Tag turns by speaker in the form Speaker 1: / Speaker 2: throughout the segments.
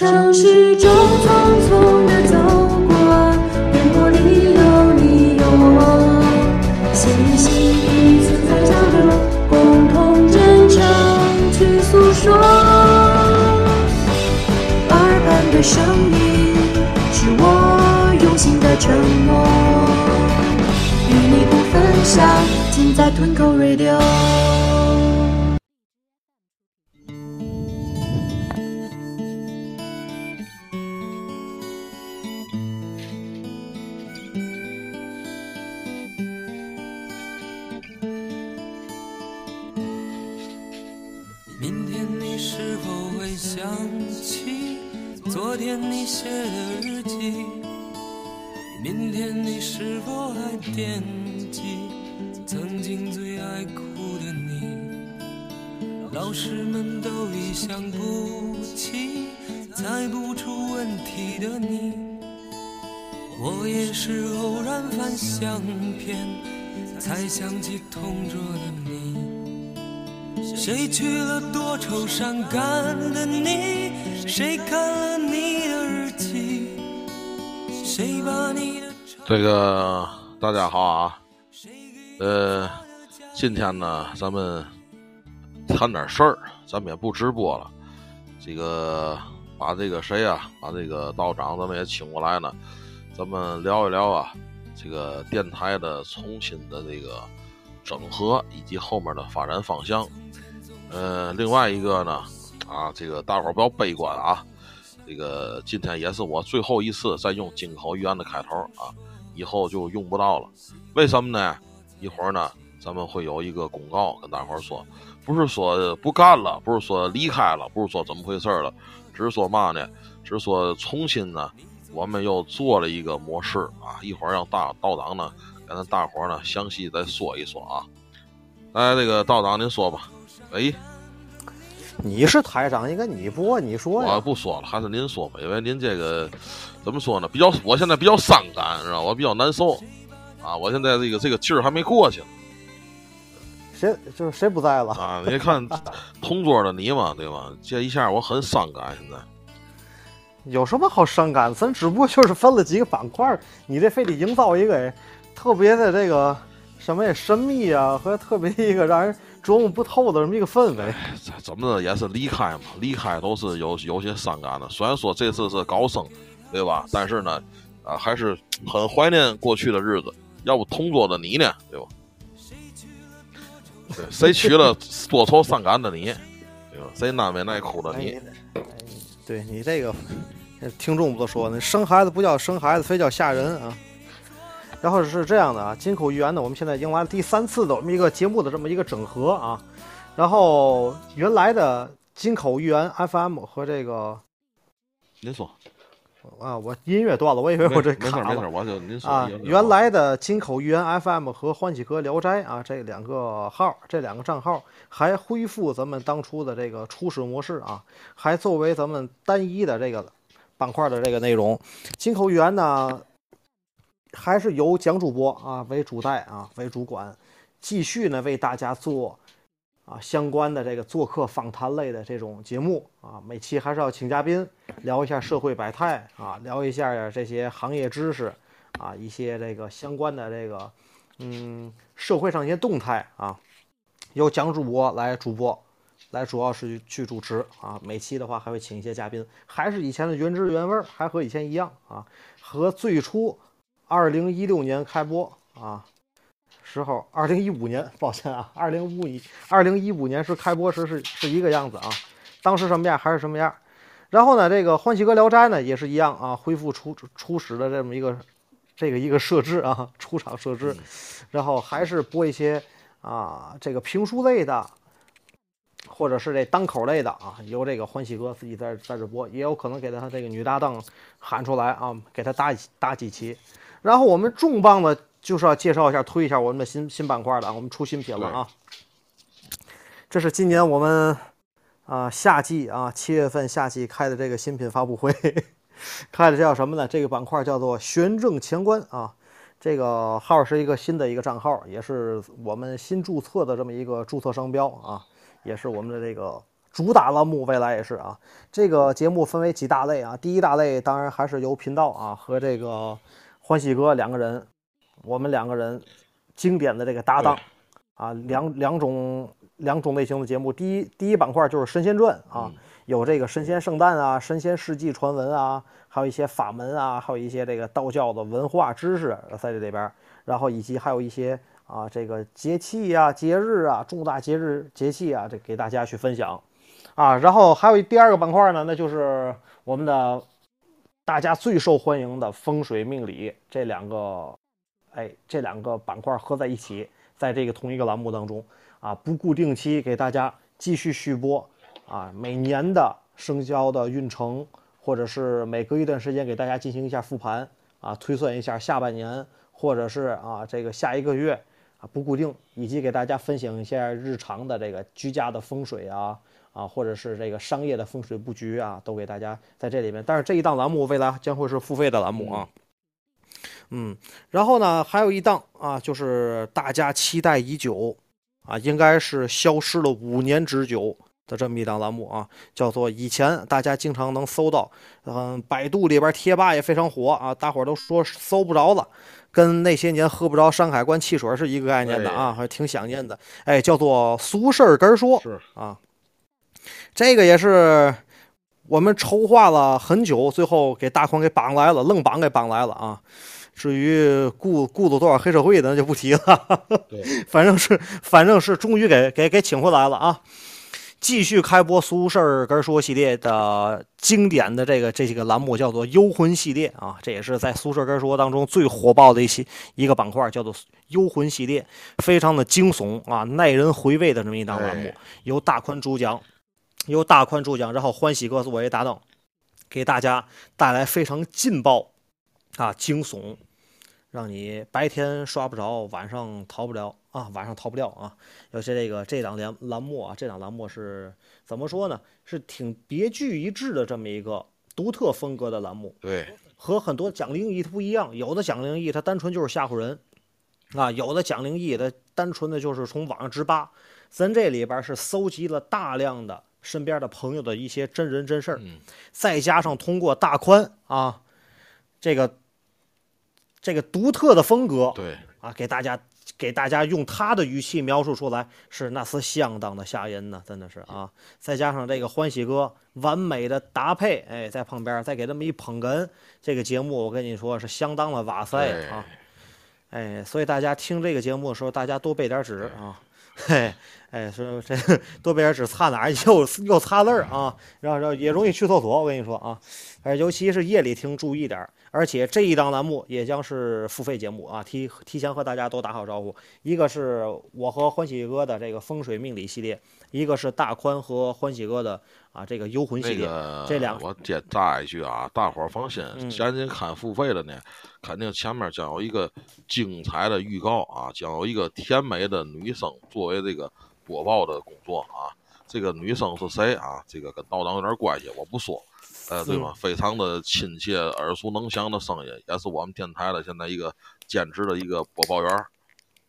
Speaker 1: 城市中匆匆的走过，烟波里有你有我，写一信彼此在交流，共同真诚去诉说。耳畔的声音是我用心的承诺，与你不分享，尽在吞口 Radio。
Speaker 2: 这个大家好啊，呃，今天呢，咱们谈点事儿，咱们也不直播了。这个把这个谁啊，把这个道长咱们也请过来呢，咱们聊一聊啊，这个电台的重新的这个整合以及后面的发展方向。呃，另外一个呢，啊，这个大伙儿不要悲观啊，这个今天也是我最后一次再用金口玉言的开头啊。以后就用不到了，为什么呢？一会儿呢，咱们会有一个公告跟大伙儿说，不是说不干了，不是说离开了，不是说怎么回事了，只是说嘛呢？只是说重新呢，我们又做了一个模式啊。一会儿让大道长呢，跟咱大伙儿呢详细再说一说啊。来，这个道长您说吧。哎，
Speaker 3: 你是台长，应该你播，你说呀。
Speaker 2: 我不说了，还是您说吧，因为您这个怎么说呢？比较，我现在比较伤感，知道我比较难受啊！我现在这个这个劲儿还没过去。
Speaker 3: 谁就是谁不在了
Speaker 2: 啊？你看同桌的你嘛，对吧？这一下我很伤感，现在
Speaker 3: 有什么好伤感？咱只不过就是分了几个板块，你这非得营造一个特别的这个什么呀神秘啊，和特别一个让人。琢磨不透的这么一个氛围，
Speaker 2: 怎么的也是离开嘛，离开都是有有些伤感的。虽然说这次是高升，对吧？但是呢，啊，还是很怀念过去的日子。要不同桌的你呢，对吧？对，谁娶了多愁善感的你，对吧？谁难为耐哭的你？
Speaker 3: 对你这个听众不都说呢？生孩子不叫生孩子，非叫吓人啊！然后是这样的啊，金口玉言呢，我们现在迎来了第三次的我们一个节目的这么一个整合啊。然后原来的金口玉言 FM 和这个，
Speaker 2: 您说
Speaker 3: 啊，我音乐断了，我以为我这
Speaker 2: 没事没事，我就您说
Speaker 3: 啊。原来的金口玉言 FM 和欢喜哥聊斋啊，这两个号，这两个账号还恢复咱们当初的这个初始模式啊，还作为咱们单一的这个板块的这个内容。金口玉言呢？还是由蒋主播啊为主带啊为主管，继续呢为大家做啊相关的这个做客访谈类的这种节目啊，每期还是要请嘉宾聊一下社会百态啊，聊一下这些行业知识啊，一些这个相关的这个嗯社会上一些动态啊，由蒋主播来主播，来主要是去主持啊，每期的话还会请一些嘉宾，还是以前的原汁原味，还和以前一样啊，和最初。二零一六年开播啊，时候二零一五年，抱歉啊，二零五一二零一五年是开播时是是一个样子啊，当时什么样还是什么样。然后呢，这个《欢喜哥聊斋》呢也是一样啊，恢复初初始的这么一个这个一个设置啊，出场设置，然后还是播一些啊这个评书类的，或者是这单口类的啊，由这个欢喜哥自己在在这播，也有可能给他这个女搭档喊出来啊，给他搭搭几期。然后我们重磅的就是要介绍一下、推一下我们的新新板块的，我们出新品了啊！这是今年我们啊夏季啊七月份夏季开的这个新品发布会，开的叫什么呢？这个板块叫做“玄正乾观”啊。这个号是一个新的一个账号，也是我们新注册的这么一个注册商标啊，也是我们的这个主打栏目，未来也是啊。这个节目分为几大类啊，第一大类当然还是由频道啊和这个欢喜哥两个人，我们两个人经典的这个搭档啊，两两种两种类型的节目。第一第一板块就是神仙传啊，有这个神仙圣诞啊、神仙事迹传闻啊，还有一些法门啊，还有一些这个道教的文化知识在这里边，然后以及还有一些。啊，这个节气呀、节日啊、重大节日节气啊，这给大家去分享啊。然后还有第二个板块呢，那就是我们的大家最受欢迎的风水命理这两个，哎，这两个板块合在一起，在这个同一个栏目当中啊，不固定期给大家继续续播啊。每年的生肖的运程，或者是每隔一段时间给大家进行一下复盘啊，推算一下下半年，或者是啊这个下一个月。啊，不固定，以及给大家分享一下日常的这个居家的风水啊，啊，或者是这个商业的风水布局啊，都给大家在这里面。但是这一档栏目未来将会是付费的栏目啊，嗯，然后呢，还有一档啊，就是大家期待已久啊，应该是消失了五年之久的这么一档栏目啊，叫做以前大家经常能搜到，嗯，百度里边贴吧也非常火啊，大伙儿都说搜不着了。跟那些年喝不着山海关汽水是一个概念的啊，还挺想念的。哎，叫做俗事儿根说
Speaker 2: 是
Speaker 3: 啊，这个也是我们筹划了很久，最后给大宽给绑来了，愣绑给绑来了啊。至于雇雇了多少黑社会的，那就不提了。
Speaker 2: 对，
Speaker 3: 反正是反正是终于给给给请回来了啊。继续开播苏事儿根说系列的经典的这个这几个栏目，叫做幽魂系列啊，这也是在苏事儿根说当中最火爆的一些一个板块，叫做幽魂系列，非常的惊悚啊，耐人回味的这么一档栏目，由大宽主讲，由大宽主讲，然后欢喜哥作为搭档，给大家带来非常劲爆啊惊悚，让你白天刷不着，晚上逃不了。啊，晚上逃不掉啊！尤其这个这档栏栏目啊，这档栏目是怎么说呢？是挺别具一帜的这么一个独特风格的栏目。
Speaker 2: 对，
Speaker 3: 和很多讲灵异它不一样，有的讲灵异它单纯就是吓唬人，啊，有的讲灵异的单纯的就是从网上直扒。咱这里边是搜集了大量的身边的朋友的一些真人真事儿，再加上通过大宽啊，这个这个独特的风格，
Speaker 2: 对，
Speaker 3: 啊，给大家。给大家用他的语气描述出来，是那是相当的吓人呢，真的是啊！再加上这个欢喜哥完美的搭配，哎，在旁边再给这么一捧哏，这个节目我跟你说是相当的哇塞啊！哎，所以大家听这个节目的时候，大家多备点纸啊，嘿，哎，说这 多备点纸擦哪儿 又又擦字儿啊，然后然后也容易去厕所，我跟你说啊，哎，尤其是夜里听注意点。而且这一档栏目也将是付费节目啊！提提前和大家都打好招呼，一个是我和欢喜哥的这个风水命理系列，一个是大宽和欢喜哥的啊这个幽魂系列。这两
Speaker 2: 我接扎一句啊，大伙儿放心，赶紧看付费的呢，肯定前面将有一个精彩的预告啊，将有一个甜美的女生作为这个播报的工作啊。这个女生是谁啊？这个跟道长有点关系，我不说。呃，对吧？非常的亲切、耳熟能详的声音，也是我们电台的现在一个兼职的一个播报员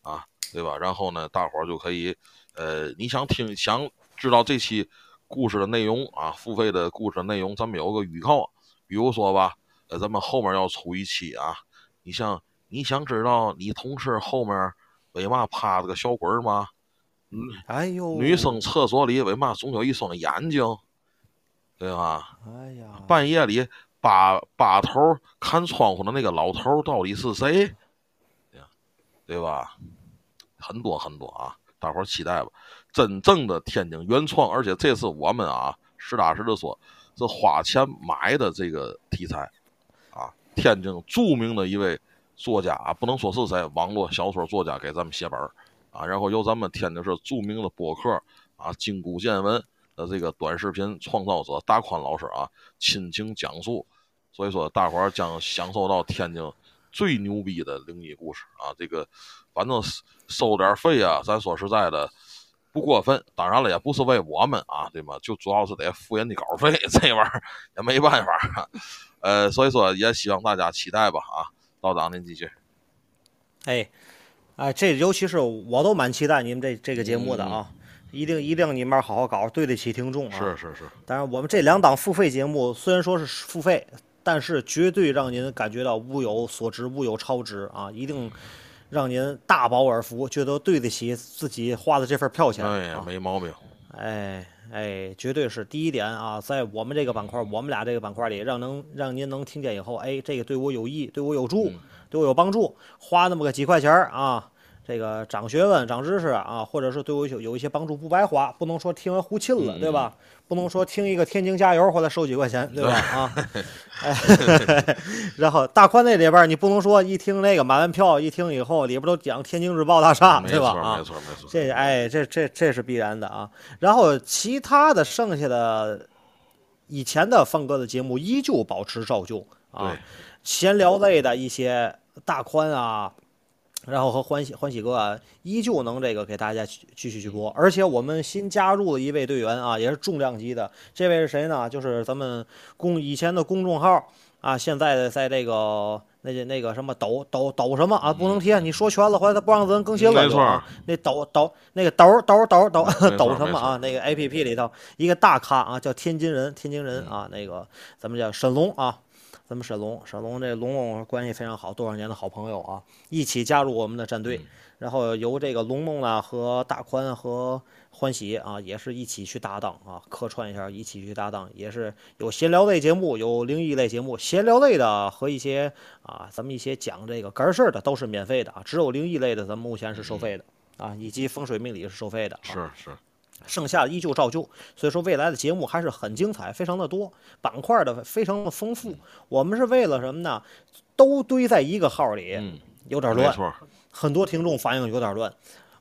Speaker 2: 啊，对吧？然后呢，大伙儿就可以，呃，你想听、想知道这期故事的内容啊，付费的故事内容，咱们有个预告，比如说吧，呃，咱们后面要出一期啊，你像你想知道你同事后面为嘛趴着个小鬼吗？
Speaker 3: 嗯，哎呦，
Speaker 2: 女生厕所里为嘛总有一双眼睛？对吧？
Speaker 3: 哎呀，
Speaker 2: 半夜里扒扒头看窗户的那个老头到底是谁？对吧？很多很多啊，大伙儿期待吧！真正的天津原创，而且这次我们啊实打实的说，是花钱买的这个题材啊。天津著名的一位作家啊，不能说是谁，网络小说作家给咱们写本儿啊，然后由咱们天津市著名的播客啊金谷见闻。的这个短视频创造者大宽老师啊，亲情讲述，所以说大伙儿将享受到天津最牛逼的灵异故事啊！这个反正收点费啊，咱说实在的不过分。当然了，也不是为我们啊，对吗？就主要是得付人家稿费，这玩意儿也没办法。呃，所以说也希望大家期待吧啊！道长您继续。
Speaker 3: 哎，哎，这尤其是我都蛮期待你们这这个节目的啊。一定一定你们好好搞，对得起听众啊。
Speaker 2: 是是是，
Speaker 3: 当然，我们这两档付费节目虽然说是付费，但是绝对让您感觉到物有所值，物有超值啊！一定让您大饱耳福，觉得对得起自己花的这份票钱。
Speaker 2: 哎呀
Speaker 3: 啊，
Speaker 2: 没毛病。
Speaker 3: 哎哎，绝对是第一点啊，在我们这个板块，我们俩这个板块里，让能让您能听见以后，哎，这个对我有益，对我有助，
Speaker 2: 嗯
Speaker 3: 对我有帮助，花那么个几块钱儿啊。这个长学问、长知识啊，或者是对我有有一些帮助，不白花，不能说听完胡沁了，对吧？不能说听一个天津加油回来收几块钱，对吧？啊，哎，然后大宽那里边，你不能说一听那个买完票一听以后，里边都讲天津日报大厦，
Speaker 2: 没
Speaker 3: 对吧？啊
Speaker 2: 错没，错没错。
Speaker 3: 这哎，这这这是必然的啊。然后其他的剩下的以前的风格的节目依旧保持照旧啊，闲聊类的一些大宽啊。然后和欢喜欢喜哥啊，依旧能这个给大家继继续去播，而且我们新加入了一位队员啊，也是重量级的。这位是谁呢？就是咱们公以前的公众号啊，现在的在这个那个那个什么抖抖抖什么啊，不能贴，你说全了，回来他不让咱更新了
Speaker 2: 没错
Speaker 3: 啊。那抖抖那个抖抖抖抖抖什么啊？那个 A P P 里头一个大咖啊，叫天津人，天津人啊，那个咱们叫沈龙啊。咱们沈龙，沈龙这龙龙关系非常好，多少年的好朋友啊，一起加入我们的战队，然后由这个龙龙啊和大宽和欢喜啊，也是一起去搭档啊，客串一下，一起去搭档，也是有闲聊类节目，有灵异类节目，闲聊类的和一些啊，咱们一些讲这个干事儿的都是免费的啊，只有灵异类的咱们目前是收费的啊，以及风水命理是收费的、啊，
Speaker 2: 是是，
Speaker 3: 剩下的依旧照旧，所以说未来的节目还是很精彩，非常的多，板块的非常的丰富。我们是为了什么呢？都堆在一个号里，
Speaker 2: 嗯，
Speaker 3: 有点乱，
Speaker 2: 没错，
Speaker 3: 很多听众反映有点乱。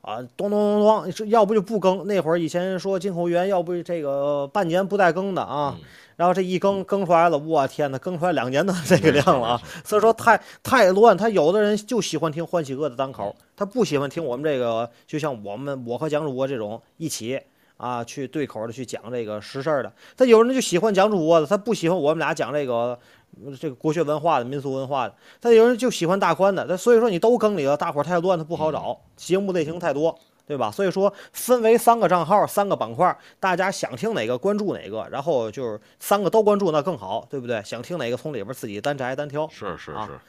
Speaker 3: 啊，咚咚咚咚，这要不就不更。那会儿以前说金口源，要不这个半年不带更的啊，
Speaker 2: 嗯
Speaker 3: 然后这一更更出来了，我天呐，更出来两年的这个量了啊！所以说太太乱，他有的人就喜欢听欢喜哥的单口，他不喜欢听我们这个，就像我们我和蒋主播这种一起啊去对口的去讲这个实事儿的。他有人就喜欢讲主播的，他不喜欢我们俩讲这个呃这个国学文化的、民俗文化的。他有人就喜欢大宽的，他所以说你都更里了，大伙儿太乱，他不好找，节目类型太多。对吧？所以说分为三个账号、三个板块，大家想听哪个关注哪个，然后就是三个都关注那更好，对不对？想听哪个从里边自己单摘单挑，啊
Speaker 2: 是是是。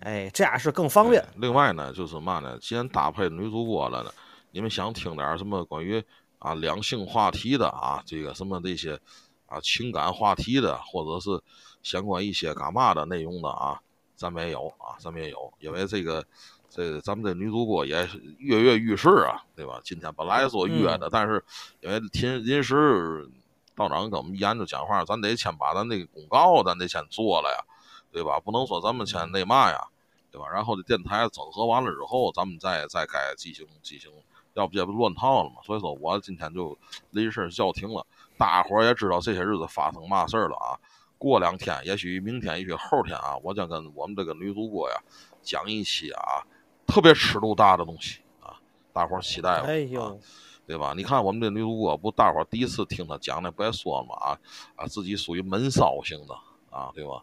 Speaker 3: 哎，这样是更方便。
Speaker 2: 另外呢，就是嘛呢，既然搭配女主播了呢，你们想听点什么关于啊两性话题的啊，这个什么这些啊情感话题的，或者是相关一些干嘛的内容的啊，咱们也有啊，咱们也有，因为这个。这个咱们这女主播也是跃跃欲试啊，对吧？今天本来说约的，但是因为临临时道长跟我们研究讲话，咱得先把咱那个公告咱得先做了呀，对吧？不能说咱们先那嘛呀，对吧？然后这电台整合完了之后，咱们再再该进行进行，要不这不乱套了嘛？所以说我今天就临时叫停了。大伙儿也知道这些日子发生嘛事儿了啊。过两天，也许明天，也许后天啊，我将跟我们这个女主播呀讲一期啊特别尺度大的东西啊，大伙儿期待吧。啊
Speaker 3: 哎呦，
Speaker 2: 对吧？你看我们这女主播，不大伙儿第一次听她讲的，不也说了吗？啊啊，自己属于闷骚型的啊，对吧？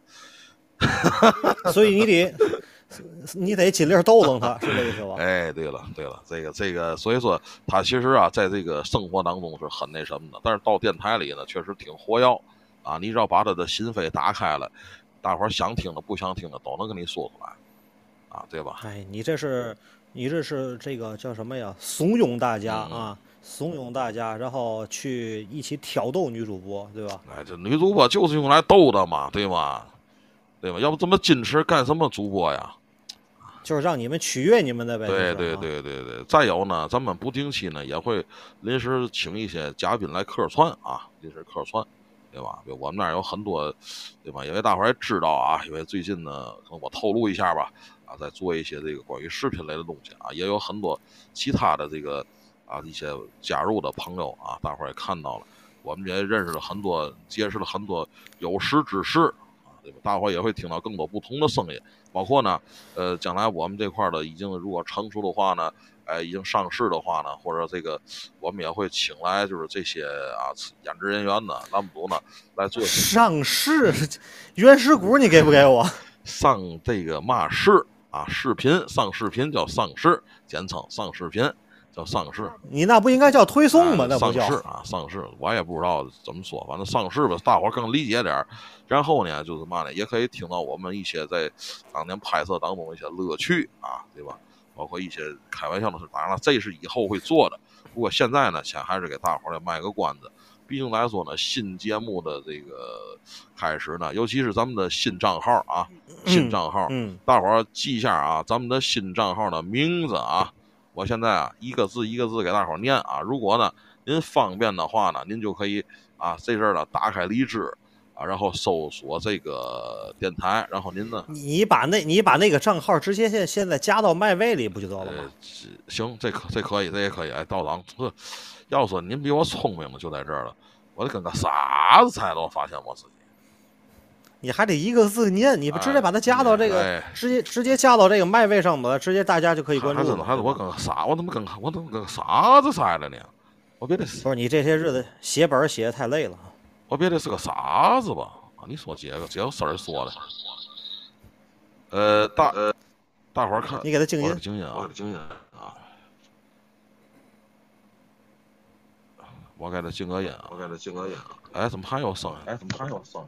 Speaker 3: 所以你得你得尽力逗弄他，是这意思吧？
Speaker 2: 哎，对了对了，这个这个，所以说他其实啊，在这个生活当中是很那什么的，但是到电台里呢，确实挺活跃啊。你只要把他的心扉打开了，大伙儿想听的、不想听的都能跟你说出来啊，对吧？
Speaker 3: 哎，你这是你这是这个叫什么呀？怂恿大家
Speaker 2: 嗯
Speaker 3: 啊，怂恿大家，然后去一起挑逗女主播，对吧？
Speaker 2: 哎，这女主播就是用来逗的嘛，对吗？对吧？要不这么矜持干什么主播呀？
Speaker 3: 就是让你们取悦你们的呗。
Speaker 2: 对对对对对，再有呢，咱们不定期呢也会临时请一些嘉宾来客串啊，临时客串，对吧？对我们那儿有很多，对吧？因为大伙儿也知道啊，因为最近呢，可能我透露一下吧，啊，在做一些这个关于视频类的东西啊，也有很多其他的这个啊一些加入的朋友啊，大伙儿也看到了，我们也认识了很多，结识了很多有识之士啊，对吧？大伙也会听到更多不同的声音。包括呢，呃，将来我们这块儿的已经如果成熟的话呢，哎，已经上市的话呢，或者这个我们也会请来就是这些啊演职人员呢、栏目组呢来做
Speaker 3: 上市原始股你给不给我？
Speaker 2: 上这个嘛市啊，视频上视频叫上市，简称上视频。叫上市。
Speaker 3: 你那不应该叫推送吗？
Speaker 2: 哎
Speaker 3: 那不叫
Speaker 2: 上市啊，上市，我也不知道怎么说，反正上市吧，大伙儿更理解点儿。然后呢，就是嘛呢，也可以听到我们一些在当年拍摄当中一些乐趣啊，对吧？包括一些开玩笑的事。当然了，这是以后会做的。不过现在呢，先还是给大伙儿来卖个关子。毕竟来说呢，新节目的这个开始呢，尤其是咱们的新账号啊，新账号，
Speaker 3: 嗯，
Speaker 2: 大伙儿记一下啊，咱们的新账号的名字啊，我现在啊一个字一个字给大伙儿念啊。如果呢您方便的话呢，您就可以啊这阵儿呢打开荔枝啊，然后搜索这个电台，然后您呢
Speaker 3: 你把那你把那个账号直接现现在加到麦位里不就得了
Speaker 2: 呃
Speaker 3: 吗？
Speaker 2: 行，这可这可以，这也可以。哎，道长，这，要说您比我聪明的就在这儿了，我得跟个傻子才能，发现我自己。
Speaker 3: 你还得一个字念，你不直接把它加到这个，
Speaker 2: 哎
Speaker 3: 直接直接加到这个麦位上吧，直接大家就可以关注了。
Speaker 2: 还是我跟个傻，我怎么跟我怎么跟个傻子似的呢？我别的
Speaker 3: 不是你这些日子写本写的太累了。
Speaker 2: 我别的是个傻子吧？啊，你说这个这有事儿说的。呃，大呃，大伙儿看，
Speaker 3: 你给他静音
Speaker 2: 静音啊，静音啊，我给他静个音啊，我给他静个音啊。哎，怎么还有声音？哎，怎么还有声音？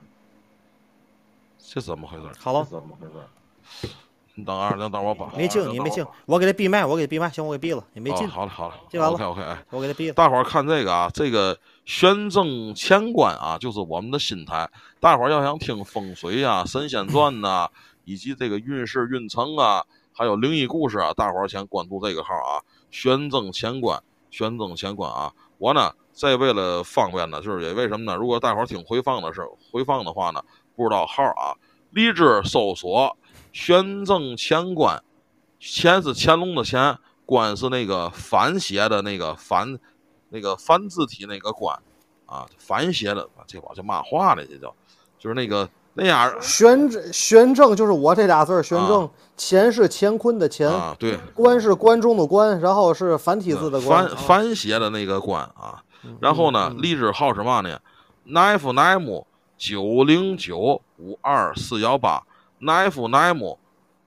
Speaker 2: 这怎么回事？
Speaker 3: 好了
Speaker 2: 这怎么回事？你等二，等等我把
Speaker 3: 没静，你没静，我给他闭麦，我给他闭麦，行，我给闭了，你没静
Speaker 2: 哦，好了好了，
Speaker 3: 进完了
Speaker 2: OK OK，哎。
Speaker 3: 我给他闭了。
Speaker 2: 大伙儿看这个啊，这个玄正乾官啊，就是我们的心态。大伙儿要想听风水啊、神仙传呐、以及这个运势运程啊，还有灵异故事啊，大伙儿先关注这个号啊，玄正乾官，玄正乾官啊。我呢，这为了方便呢，就是也为什么呢？如果大伙儿听回放的是回放的话呢，不知道号啊，荔枝搜索玄正乾官，乾是乾隆的乾，官是那个反写的那个反，那个繁字体那个官，啊，反写的，这把这嘛话呢？这叫，就是那个那样儿
Speaker 3: 玄正玄正就是我这俩字儿，玄正，乾是乾坤的乾，
Speaker 2: 啊，对，
Speaker 3: 关是关中的关，然后是繁体字的关。
Speaker 2: 反
Speaker 3: 啊
Speaker 2: 反写的那个关啊。然后呢，
Speaker 3: 嗯
Speaker 2: 荔枝号是嘛呢？knife knife 九零九五二四幺八 knife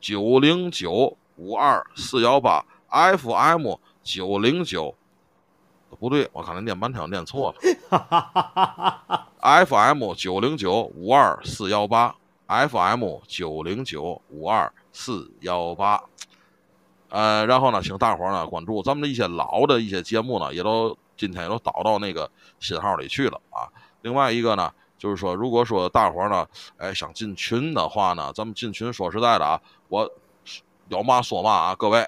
Speaker 2: 九零九五二四幺八，FM 九零九，不对，我看他念半天我念错了。FM 九零九五二四幺八，FM 九零九五二四幺八。呃，然后呢，请大伙儿呢关注咱们的一些老的一些节目呢，也都今天也都导到那个新号里去了啊。另外一个呢，就是说，如果说大伙呢，哎想进群的话呢，咱们进群说实在的啊，我有嘛说嘛啊，各位，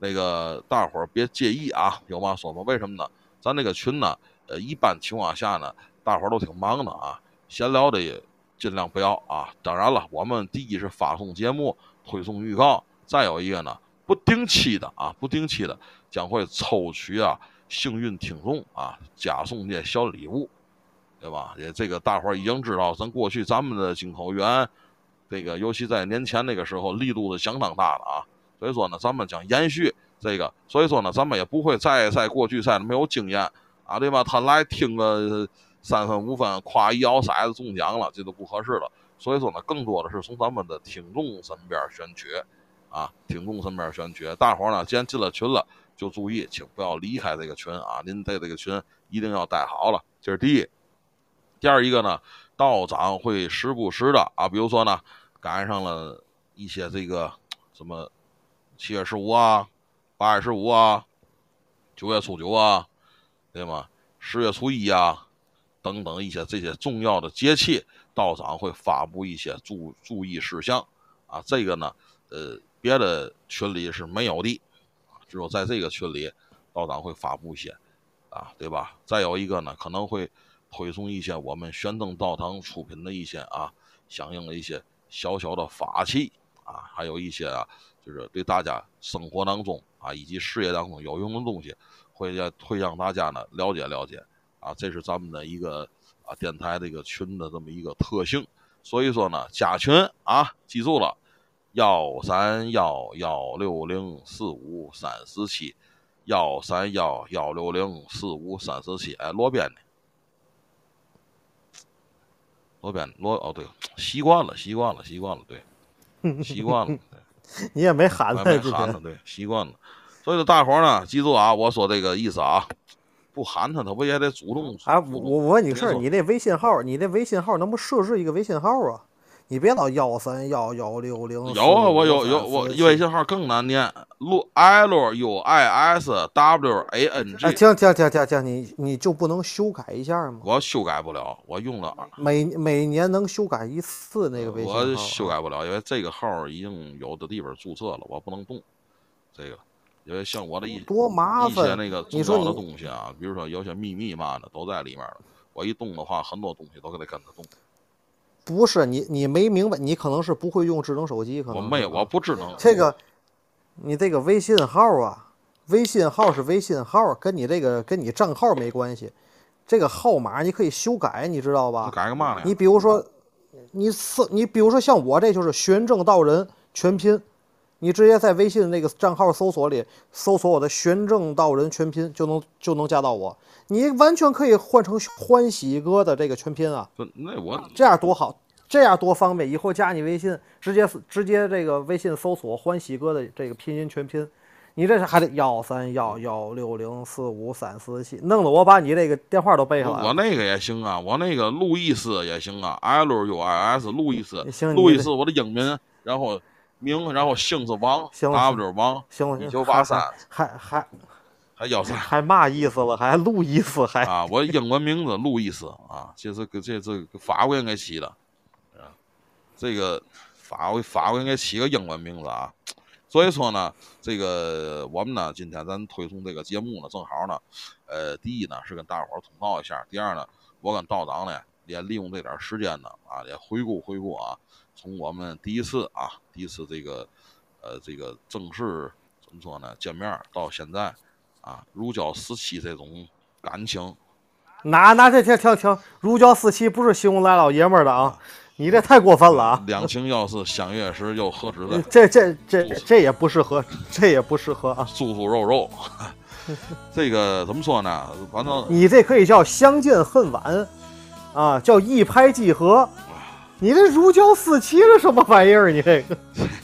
Speaker 2: 那个大伙别介意啊，有嘛说嘛。为什么呢？咱那个群呢，呃，一般情况下呢，大伙都挺忙的啊，闲聊的也尽量不要啊。当然了，我们第一是发送节目、推送预告，再有一个呢。不定期的啊，不定期的将会抽取啊幸运听众啊，加送些小礼物，对吧？也这个大伙儿已经知道，咱过去咱们的进口源，这个尤其在年前那个时候力度是相当大的啊，所以说呢，咱们将延续这个，所以说呢，咱们也不会再在过去赛没有经验啊，对吧？他来听个三分五分，夸一摇骰子中奖了，这都不合适了。所以说呢，更多的是从咱们的听众身边选取。啊，听众身边选取，大伙儿呢，既然进了群了，就注意，请不要离开这个群啊！您在这个群一定要待好了，这是第一。第二一个呢，道长会时不时的啊，比如说呢，赶上了一些这个什么七月十五啊、八月十五啊、九月初九啊，对吗？十月初一啊，等等一些这些重要的节气，道长会发布一些注注意事项啊。这个呢，呃。别的群里是没有的，只有在这个群里，道长会发布一些，啊，对吧？再有一个呢，可能会推送一些我们玄正道堂出品的一些啊，相应的一些小小的法器啊，还有一些啊，就是对大家生活当中啊以及事业当中有用的东西，会会让大家呢了解了解啊，这是咱们的一个啊电台的一个群的这么一个特性。所以说呢，加群啊，记住了。幺三幺幺六零四五三四七，幺三幺幺六零四五三四七。哎，罗编的，罗边罗哦对，习惯了，习惯了，习惯了，对，习惯了。
Speaker 3: 你也没喊他
Speaker 2: 没喊他，对，习惯了。所以说大伙儿呢，记住啊，我说这个意思啊，不喊他，他不也得主动？
Speaker 3: 哎，我我问你个事儿，你那微信号，你那微信号能不设置一个微信号啊？你别老幺三幺幺六零。
Speaker 2: 有啊，我有有我微信号更难念，路 L U I S W A N
Speaker 3: 哎
Speaker 2: ，G，
Speaker 3: 停停停停停，你你就不能修改一下吗？
Speaker 2: 我修改不了，我用了
Speaker 3: 每每年能修改一次那个微信号啊。
Speaker 2: 我修改不了，因为这个号已经有的地方注册了，我不能动这个。因为像我的一
Speaker 3: 多麻烦
Speaker 2: 一些
Speaker 3: 烦
Speaker 2: 那个重要的
Speaker 3: 你
Speaker 2: 东西啊，比如说有些秘密嘛的都在里面了，我一动的话，很多东西都得跟着动。
Speaker 3: 不是你你没明白，你可能是不会用智能手机，可能
Speaker 2: 我没我不智能。
Speaker 3: 这个，你这个微信号啊，微信号是微信号，跟你这个跟你账号没关系。这个号码你可以修改，你知道吧？
Speaker 2: 改个嘛呢？
Speaker 3: 你比如说，你四你比如说像我这就是玄正道人全拼，你直接在微信那个账号搜索里搜索我的玄正道人全拼，就能就能加到我。你完全可以换成欢喜哥的这个全拼啊，
Speaker 2: 这那我
Speaker 3: 这样多好，这样多方便。以后加你微信，直接直接这个微信搜索欢喜哥的这个拼音全拼，你这是还得幺三幺幺六零四五三四七，弄得我把你这个电话都背下来了。
Speaker 2: 我那个也行啊，我那个路易斯也行啊，L U I S 路易斯，
Speaker 3: 行
Speaker 2: 路易斯我的英名，然后名，然后姓是王
Speaker 3: 行
Speaker 2: ，W 王
Speaker 3: 行，
Speaker 2: 一九八三，
Speaker 3: 还还
Speaker 2: 还幺三
Speaker 3: 还嘛意思了？还路易斯还
Speaker 2: 啊，我英文名字路易斯啊，这是个这这法国人给起的，啊，这个法国法国人给起个英文名字啊，所以说呢，这个我们呢今天咱推送这个节目呢，正好呢，呃，第一呢是跟大伙儿通报一下，第二呢，我跟道长呢也利用这点时间呢啊，也回顾回顾啊，从我们第一次啊，第一次这个呃这个正式怎么说呢见面到现在啊，如胶似漆这种感情。
Speaker 3: 哪哪这停停停，如胶似漆不是形容来老爷们儿的啊！你这太过分了啊！
Speaker 2: 两情要是相悦时，又何止在
Speaker 3: 这这这这也不适合，这也不适合啊！
Speaker 2: 酥酥肉肉？这个怎么说呢？反正
Speaker 3: 你这可以叫相见恨晚，啊，叫一拍即合。你这如胶似漆是什么玩意儿？你这个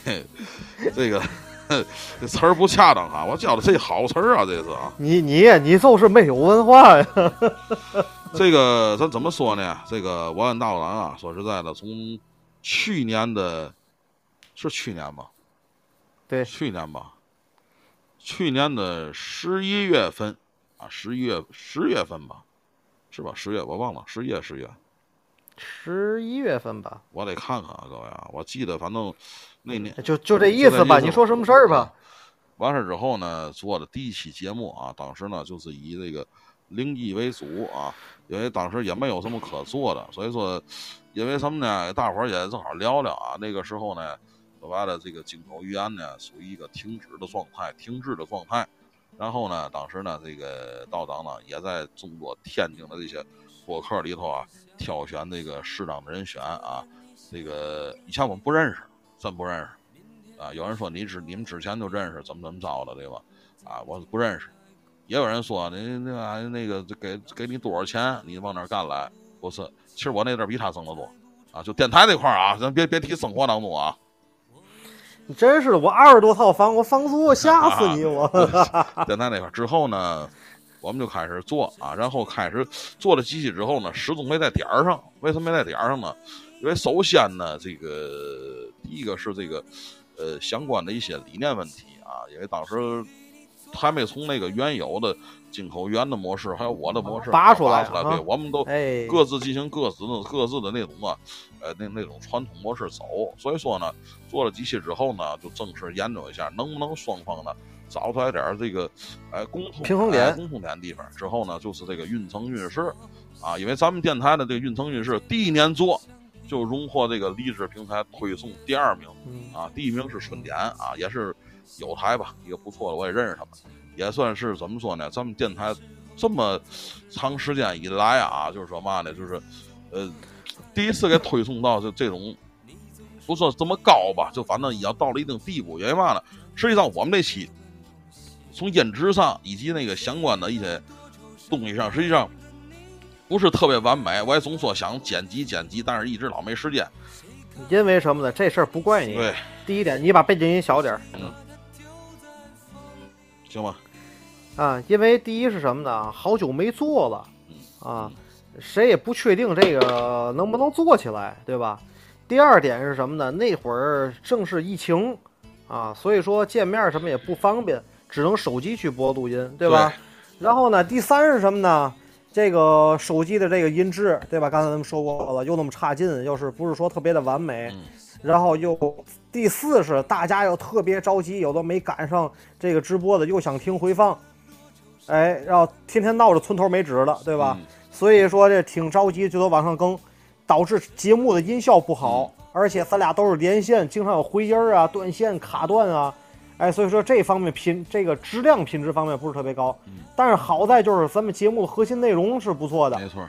Speaker 2: 这个 这词儿不恰当啊！我教的这好词儿啊，这是啊。
Speaker 3: 你你你就是没有文化呀！
Speaker 2: 这个咱怎么说呢？这个我跟大老蓝啊，说实在的，从去年的，是去年吧？
Speaker 3: 对，
Speaker 2: 去年吧，去年的十一月份啊，十一月十月份吧，是吧？十月我忘了，十一月十月，
Speaker 3: 十一月份吧，
Speaker 2: 我得看看啊，各位啊，我记得反正那年
Speaker 3: 就就这意思吧。你说什么事儿吧？？
Speaker 2: 完事之后呢，做的第一期节目啊，当时呢就是以这个灵异为主啊，因为当时也没有什么可做的，所以说，因为什么呢？大伙儿也正好聊聊啊。那个时候呢，说白了，这个进口语言呢属于一个停止的状态，停滞的状态。然后呢，当时呢，这个道长呢也在众多天津的这些博客里头啊，挑选这个适当的人选啊。这个以前我们不认识，真不认识。啊，有人说你之你们之前就认识，怎么怎么着的，对吧？啊，我不认识。也有人说你那个那个给给你多少钱，你往那儿干来？不是，其实我那阵儿比他挣得多啊，就电台这块儿啊，咱别别提生活当中啊，
Speaker 3: 你真是的，我二十多套房，我房租我 吓死你我！
Speaker 2: 电台那块儿之后呢，我们就开始做啊，然后开始做了机器之后呢，始终没在点儿上。为什么没在点儿上呢？因为首先呢，这个第一个是这个呃相关的一些理念问题啊，因为当时还没从那个原有的进口源的模式，还有我的模式
Speaker 3: 拔出来
Speaker 2: 出来，
Speaker 3: 啊
Speaker 2: 对，我们都
Speaker 3: 哎，
Speaker 2: 各自进行各自的各自的那种啊，呃，那那种传统模式走。所以说呢，做了机器之后呢，就正式研究一下，能不能双方呢找出来点儿这个，呃，共同
Speaker 3: 平衡点
Speaker 2: 哎共同点地方。之后呢，就是这个运城运势啊，因为咱们电台的这个运城运势第一年做就荣获这个励志平台推送第二名
Speaker 3: 嗯
Speaker 2: 啊，第一名是春点啊，也是有台吧，一个不错的，我也认识他们，也算是怎么说呢，咱们电台这么长时间以来啊，就是说嘛呢，就是呃，第一次给推送到就这种，不说这么高吧，就反正也要到了一定地步。因为嘛呢？实际上我们这期从音质上以及那个相关的一些东西上，实际上不是特别完美。我也总说想剪辑剪辑，但是一直老没时间。
Speaker 3: 因为什么呢？这事儿不怪你。
Speaker 2: 对，
Speaker 3: 第一点，你把背景音小点儿。
Speaker 2: 行吧，
Speaker 3: 啊，因为第一是什么呢？好久没做了啊，谁也不确定这个能不能做起来，对吧？第二点是什么呢？那会儿正是疫情啊，所以说见面什么也不方便，只能手机去播录音，对吧？然后呢，第三是什么呢？这个手机的这个音质，对吧？刚才咱们说过了，又那么差劲，又是不是说特别的完美？然后又第四是大家又特别着急，有的没赶上这个直播的又想听回放，哎，然后天天闹着村头没纸了，对吧？所以说这挺着急，就得往上更，导致节目的音效不好，而且咱俩都是连线，经常有回音啊、断线、卡断啊，哎，所以说这方面品这个质量品质方面不是特别高，但是好在就是咱们节目的核心内容是不错的，
Speaker 2: 没错，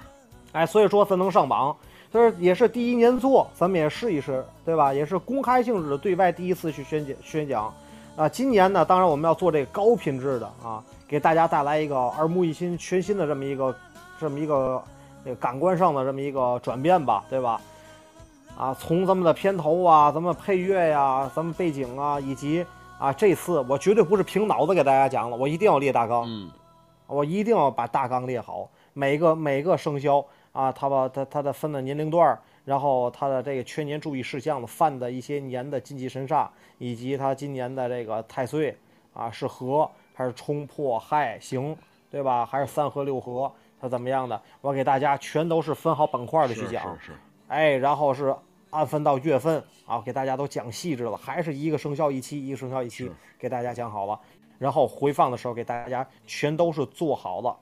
Speaker 3: 哎，所以说咱能上榜。就是也是第一年做，咱们也试一试，对吧？也是公开性质的对外第一次去宣讲宣讲，啊，今年呢，当然我们要做这个高品质的啊，给大家带来一个耳目一新、全新的这么一个这么一个那个感官上的这么一个转变吧，对吧？啊，从咱们的片头啊，咱们配乐呀，咱们背景啊，以及啊，这次我绝对不是凭脑子给大家讲了，我一定要列大纲，
Speaker 2: 嗯，
Speaker 3: 我一定要把大纲列好，每个每个生肖。啊，他把他他的分的年龄段然后他的这个全年注意事项的犯的一些年的禁忌神煞，以及他今年的这个太岁啊是合还是冲破害刑，对吧？还是三合六合，他怎么样的？我给大家全都是分好板块的去讲，
Speaker 2: 是是。
Speaker 3: 哎，然后是按分到月份啊，给大家都讲细致了，还是一个生肖一期，一个生肖一期，给大家讲好了。然后回放的时候给大家全都是做好了，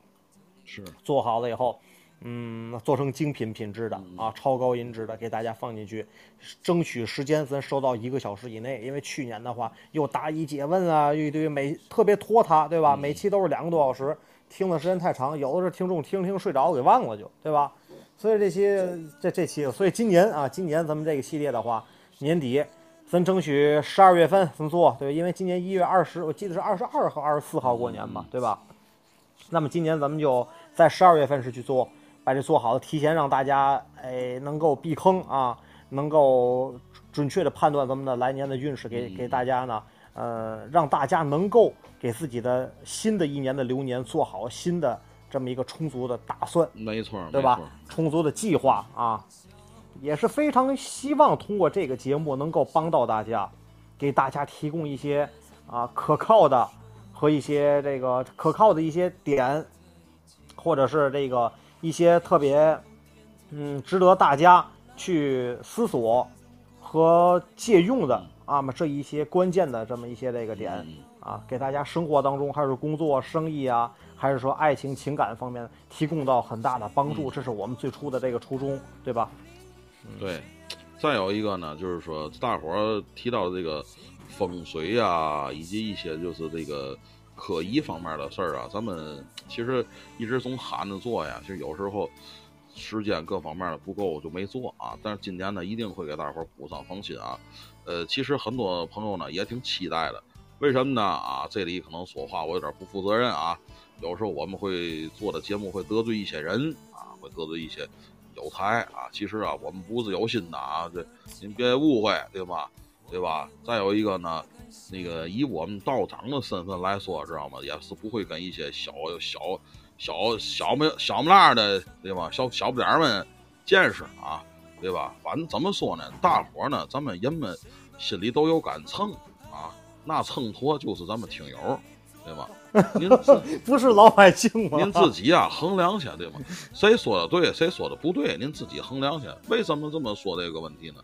Speaker 2: 是
Speaker 3: 做好了以后。嗯，做成精品品质的啊，超高音质的，给大家放进去，争取时间咱收到一个小时以内。因为去年的话，又答疑解问啊，一堆每特别拖沓，对吧？每期都是两个多小时，听的时间太长，有的是听众听听睡着给忘了就，对吧？所以这些这这期，所以今年啊，今年咱们这个系列的话，年底咱争取十二月份咱做，对，因为今年一月二十，我记得是二十二号、二十四号过年嘛，对吧？那么今年咱们就在十二月份是去做。把这做好了，提前让大家哎能够避坑啊，能够准确的判断咱们的来年的运势，给给大家呢，呃，让大家能够给自己的新的一年的流年做好新的这么一个充足的打算，
Speaker 2: 没错，
Speaker 3: 对吧？充足的计划啊，也是非常希望通过这个节目能够帮到大家，给大家提供一些啊可靠的和一些这个可靠的一些点，或者是这个。一些特别，嗯，值得大家去思索和借用的啊么这一些关键的这么一些这个点啊，给大家生活当中还是工作、生意啊，还是说爱情、情感方面提供到很大的帮助，这是我们最初的这个初衷，对吧？
Speaker 2: 对。再有一个呢，就是说大伙儿提到这个风水啊，以及一些就是这个。科仪方面的事儿啊，咱们其实一直总喊着做呀，其实有时候时间各方面的不够就没做啊。但是今年呢，一定会给大伙儿补上放心啊。呃，其实很多朋友呢也挺期待的，为什么呢？啊，这里可能说话我有点不负责任啊。有时候我们会做的节目会得罪一些人啊，会得罪一些有才啊。其实啊，我们不是有心的啊，这您别误会，对吧？对吧？再有一个呢。那个以我们道长的身份来说，知道吗？也是不会跟一些小小小小没小不拉的，对吧？小小不点儿们见识啊，对吧？反正怎么说呢，大伙呢，咱们人们心里都有杆秤啊，那秤砣就是咱们听友，对吧？您
Speaker 3: 不是老百姓吗？
Speaker 2: 您自己啊，衡量去，对吗？谁说的对，谁说的不对，您自己衡量去。为什么这么说这个问题呢？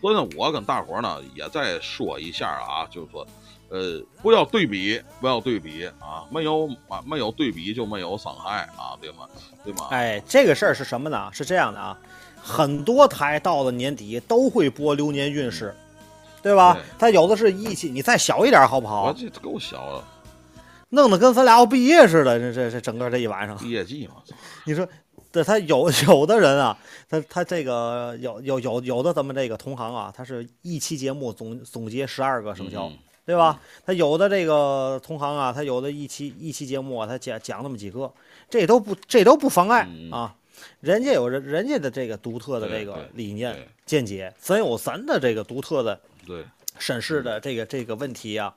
Speaker 2: 所以呢，我跟大伙儿呢也再说一下啊，就是说，呃，不要对比，不要对比啊，没有啊，没有对比就没有伤害啊，对吗？对吗？
Speaker 3: 哎，这个事儿是什么呢？是这样的啊，很多台到了年底都会播流年运势，对吧？它有的是一期，你再小一点好不好？
Speaker 2: 我这够小了，
Speaker 3: 弄得跟咱俩要毕业似的，这这这整个这一晚上。
Speaker 2: 毕业季嘛，
Speaker 3: 你说。对他有有的人啊，他他这个有有有有的咱们这个同行啊，他是一期节目总总结十二个生肖，对吧？他有的这个同行啊，他有的一期一期节目啊，他讲讲那么几个，这都不这都不妨碍啊。人家有人人家的这个独特的这个理念见解，咱有咱的这个独特的
Speaker 2: 对
Speaker 3: 审视的这个这个问题啊，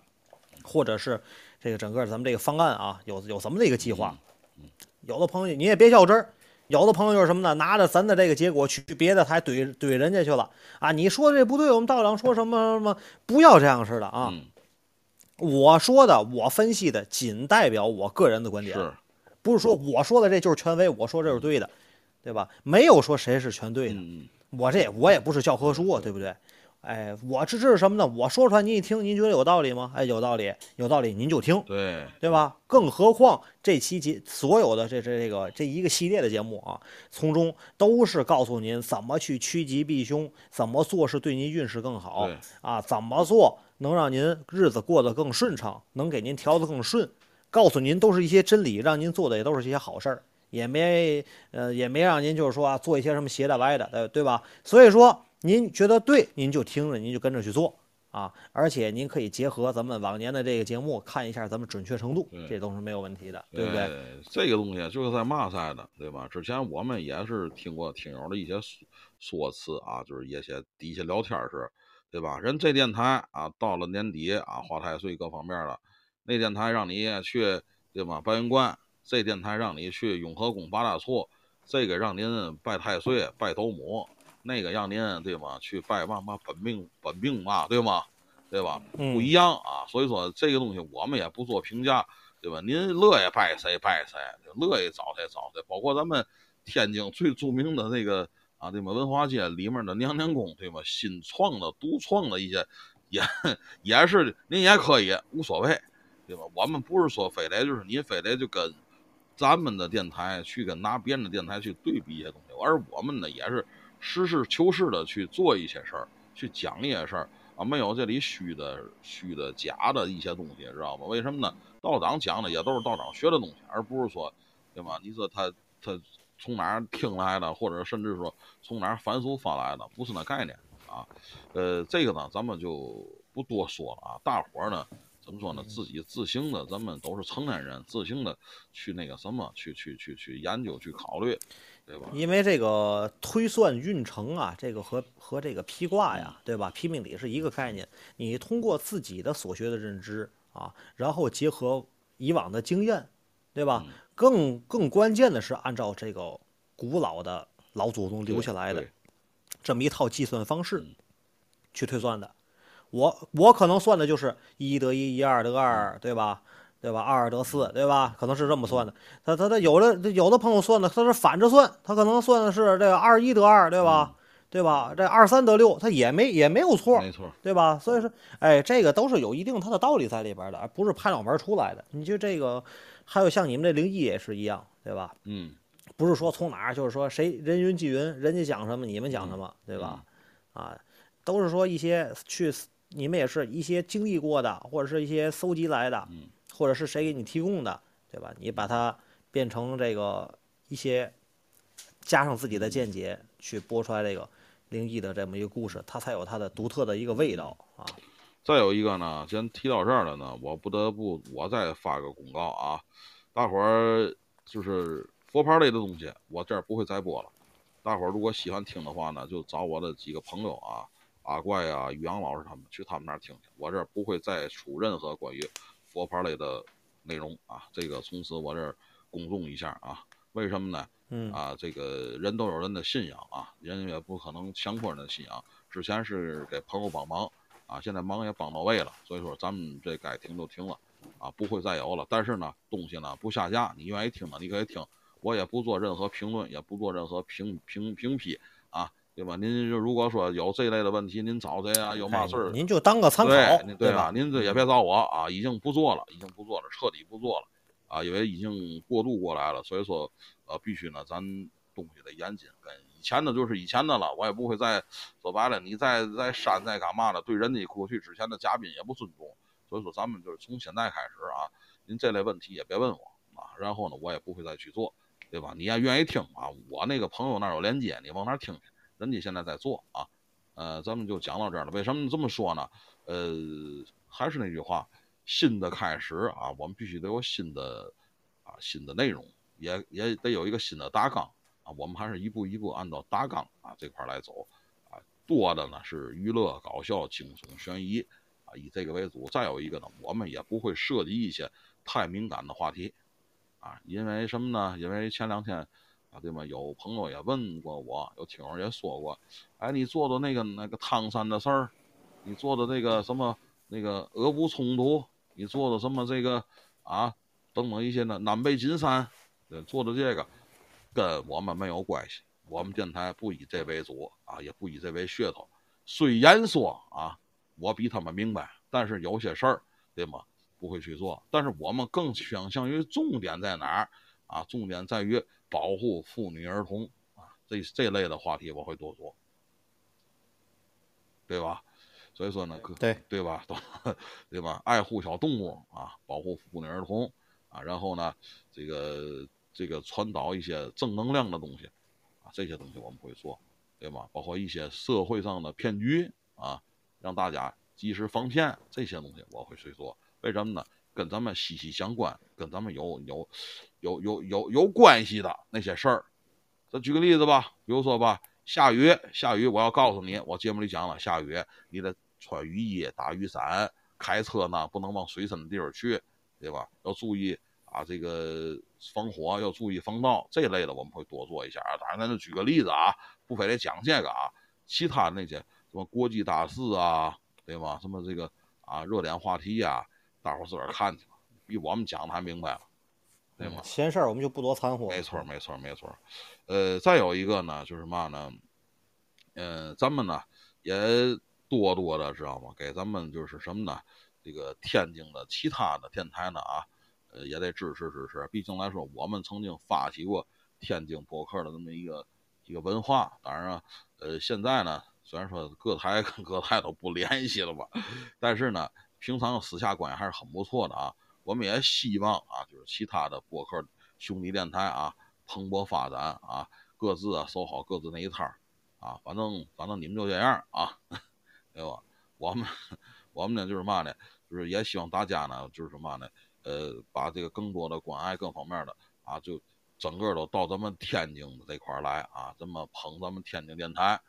Speaker 3: 或者是这个整个咱们这个方案啊，有有什么的一个计划。
Speaker 2: 嗯
Speaker 3: 有的朋友你也别较真儿，有的朋友就是什么呢？拿着咱的这个结果去别的台怼怼人家去了啊！你说的这不对，我们道长说什么什么，不要这样似的啊！
Speaker 2: 嗯，
Speaker 3: 我说的，我分析的，仅代表我个人的观点，
Speaker 2: 是，
Speaker 3: 不是说我说的这就是权威，我说这就是对的，对吧？没有说谁是全对的，
Speaker 2: 嗯
Speaker 3: 我这也我也不是教科书啊，对不对？哎，我这这是什么呢？我说出来您一听，您觉得有道理吗？哎，有道理，有道理，您就听，
Speaker 2: 对，
Speaker 3: 对吧？更何况这期节所有的这这这个这一个系列的节目啊，从中都是告诉您怎么去趋吉避凶，怎么做是对您运势更好啊，怎么做能让您日子过得更顺畅，能给您调得更顺，告诉您都是一些真理，让您做的也都是一些好事儿，也没呃也没让您就是说啊做一些什么邪的歪的，对对吧？所以说您觉得对，您就听着，您就跟着去做。啊，而且您可以结合咱们往年的这个节目看一下咱们准确程度，这都是没有问题的，对不对？
Speaker 2: 哎这个东西就是在嘛赛的，对吧？之前我们也是听过听友的一些说说辞啊，就是一些底下聊天时，对吧？人这电台啊，到了年底啊，花太岁各方面了，那电台让你去对吧？白云观，这电台让你去永和宫八大处，这个让您拜太岁、拜斗母，那个让您对吗？去拜嘛嘛本命本命嘛，对吗？对吧？
Speaker 3: 嗯
Speaker 2: 不一样啊，所以说这个东西我们也不做评价，对吧？您乐意拜谁拜谁，乐意找谁找谁，包括咱们天津最著名的那个啊，对吧？文化街里面的娘娘宫，对吧？新创的、独创的一些，也也是您也可以无所谓，对吧？我们不是说非得就是您非得就跟咱们的电台去跟拿别人的电台去对比一些东西，而我们呢也是实事求是的去做一些事儿，去讲一些事儿。啊，没有这里虚的、虚的、假的一些东西，知道吗？为什么呢？道长讲的也都是道长学的东西，而不是说，对吧？你说他他从哪儿听来的，或者甚至说从哪儿反复翻来的，不是那概念啊。呃，这个呢，咱们就不多说了啊。大伙儿呢，怎么说呢？自己自行的，咱们都是成年人，自行的去那个什么，去去去去研究、去考虑，对吧？
Speaker 3: 因为这个推算运程啊，这个和和这个批卦呀，对吧？批命理是一个概念。你通过自己的所学的认知啊，然后结合以往的经验，对吧？
Speaker 2: 嗯
Speaker 3: 更更关键的是按照这个古老的老祖宗留下来的这么一套计算方式
Speaker 2: 嗯
Speaker 3: 去推算的。我我可能算的就是一得一，一二得二，对吧？对吧？二得四，对吧？可能是这么算的。他他他有的有的朋友算的他是反着算，他可能算的是这个二一得二，对吧？对吧？这二三得六，他也没也没有错，
Speaker 2: 没错，
Speaker 3: 对吧？所以说，哎，这个都是有一定它的道理在里边的，而不是拍脑门出来的。你就这个，还有像你们这灵异也是一样，对吧？
Speaker 2: 嗯，
Speaker 3: 不是说从哪儿，就是说谁人云亦云，人家讲什么你们讲什么，对吧？啊，都是说一些去，你们也是一些经历过的，或者是一些搜集来的，
Speaker 2: 嗯
Speaker 3: 或者是谁给你提供的，对吧？你把它变成这个一些加上自己的见解去播出来这个灵异的这么一个故事，它才有它的独特的一个味道啊。
Speaker 2: 再有一个呢，既然提到这儿了呢，我不得不我再发个公告啊，大伙儿就是佛牌类的东西，我这儿不会再播了。大伙儿如果喜欢听的话呢，就找我的几个朋友啊，阿怪啊、宇阳老师他们去他们那儿听听。我这儿不会再出任何关于佛牌类的内容啊，这个从此我这儿公众一下啊。为什么呢？
Speaker 3: 嗯
Speaker 2: 啊，这个人都有人的信仰啊，人也不可能强迫人的信仰。之前是给朋友帮忙啊，现在忙也帮到位了，所以说咱们这该停就停了啊，不会再有了。但是呢，东西呢不下架，你愿意听呢你可以听，我也不做任何评论，也不做任何评评评批啊，对吧？您就如果说有这类的问题，您找谁啊？有嘛事儿？
Speaker 3: 哎您就当个参考，
Speaker 2: 对？
Speaker 3: 对吧？
Speaker 2: 您这也别找我啊，已经不做了，已经不做了，彻底不做了啊，因为已经过渡过来了，所以说呃，必须呢，咱东西得严谨，跟以前的就是以前的了，我也不会再说白了，你再再删再干嘛的，对人家过去之前的嘉宾也不尊重，所以说咱们就是从现在开始啊，您这类问题也别问我啊，然后呢，我也不会再去做，对吧？你要愿意听啊，我那个朋友那儿有链接，你往那儿听听，人家现在在做啊。呃，咱们就讲到这儿了。为什么这么说呢？呃，还是那句话，新的开始啊，我们必须得有新的啊新的内容，也也得有一个新的大纲啊。我们还是一步一步按照大纲啊这块来走啊。多的呢是娱乐、搞笑、轻松、悬疑啊，以这个为主。再有一个呢，我们也不会涉及一些太敏感的话题，啊，因为什么呢？因为前两天，对吗？有朋友也问过我，有听友也说过，哎，你做的那个那个汤山的事儿，你做的那个什么那个俄乌冲突，你做的什么这个啊等等一些呢南北金山，做的这个跟我们没有关系。我们电台不以这为主啊，也不以这为噱头。虽然说啊，我比他们明白，但是有些事儿，对吗？不会去做。但是我们更倾向于重点在哪儿啊？重点在于保护妇女儿童啊，这这类的话题我会多做，对吧？所以说呢，
Speaker 3: 对
Speaker 2: 对吧？都 对吧？爱护小动物啊，保护妇女儿童啊，然后呢，这个这个传导一些正能量的东西啊，这些东西我们会做。对吧？包括一些社会上的骗局啊，让大家及时防骗，这些东西我会去做。为什么呢？跟咱们息息相关，跟咱们有有有有有有关系的那些事儿。咱举个例子吧，比如说吧，下雨，下雨，我要告诉你，我节目里讲了，下雨你得穿雨衣、打雨伞，开车呢不能往水深的地方去，对吧？要注意啊，这个防火要注意防盗，这类的我们会多做一下啊。当然，咱就举个例子啊。不非得讲这个啊，其他那些什么国际大事啊，对吗？什么这个啊热点话题呀，大伙自个儿看去吧，比我们讲的还明白了，对吗？
Speaker 3: 闲事儿我们就不多掺和。
Speaker 2: 没错，没错，没错。呃，再有一个呢，就是嘛呢？嗯，咱们呢也多多的知道吗？给咱们就是什么呢？这个天津的其他的电台呢啊，呃，也得支持支持。毕竟来说，我们曾经发起过天津博客的这么一个。一个文化，当然了，呃，现在呢，虽然说各台跟 各台都不联系了吧，但是呢，平常私下关系还是很不错的啊。我们也希望啊，就是其他的播客兄弟电台啊，蓬勃发展啊，各自啊守好各自那一摊儿啊。反正反正你们就这样啊，对吧？我们我们呢就是嘛呢，就是也希望大家呢就是嘛呢，呃，把这个更多的关爱各方面的啊就。整个都到咱们天津这块来啊，这么捧咱们天津电台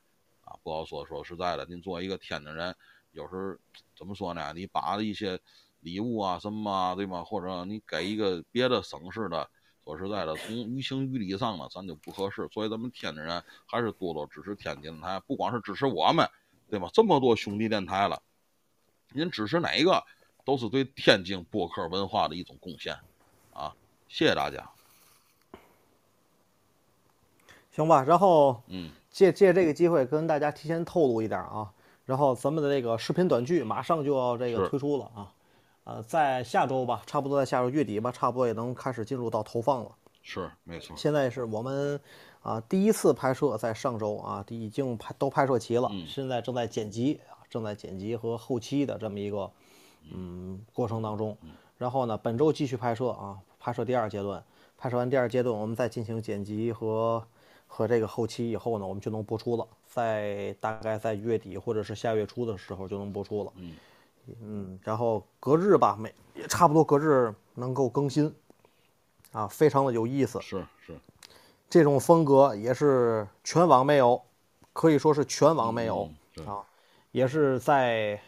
Speaker 2: 啊，不好说。说实在的，您作为一个天津人，有时候怎么说呢？你把一些礼物啊什么啊，对吗？或者你给一个别的省市的，说实在的，从于情于理上呢，咱就不合适。所以咱们天津人还是多多支持天津台，不光是支持我们，对吗？这么多兄弟电台了，您支持哪一个，都是对天津播客文化的一种贡献啊！谢谢大家。
Speaker 3: 行吧，然后
Speaker 2: 嗯，
Speaker 3: 借借这个机会跟大家提前透露一点啊，然后咱们的这个视频短剧马上就要这个推出了啊，呃，在下周吧，差不多在下周月底吧，差不多也能开始进入到投放了。
Speaker 2: 是，没错。
Speaker 3: 现在是我们啊第一次拍摄，在上周啊已经拍都拍摄齐了，现在正在剪辑啊，正在剪辑和后期的这么一个嗯过程当中。然后呢，本周继续拍摄啊，拍摄第二阶段，拍摄完第二阶段，我们再进行剪辑和。和这个后期以后呢，我们就能播出了，在大概在月底或者是下月初的时候就能播出了。
Speaker 2: 嗯
Speaker 3: 嗯，然后隔日吧，每也差不多隔日能够更新，啊，非常的有意思。
Speaker 2: 是是，
Speaker 3: 这种风格也是全网没有，可以说是全网没有啊，也是在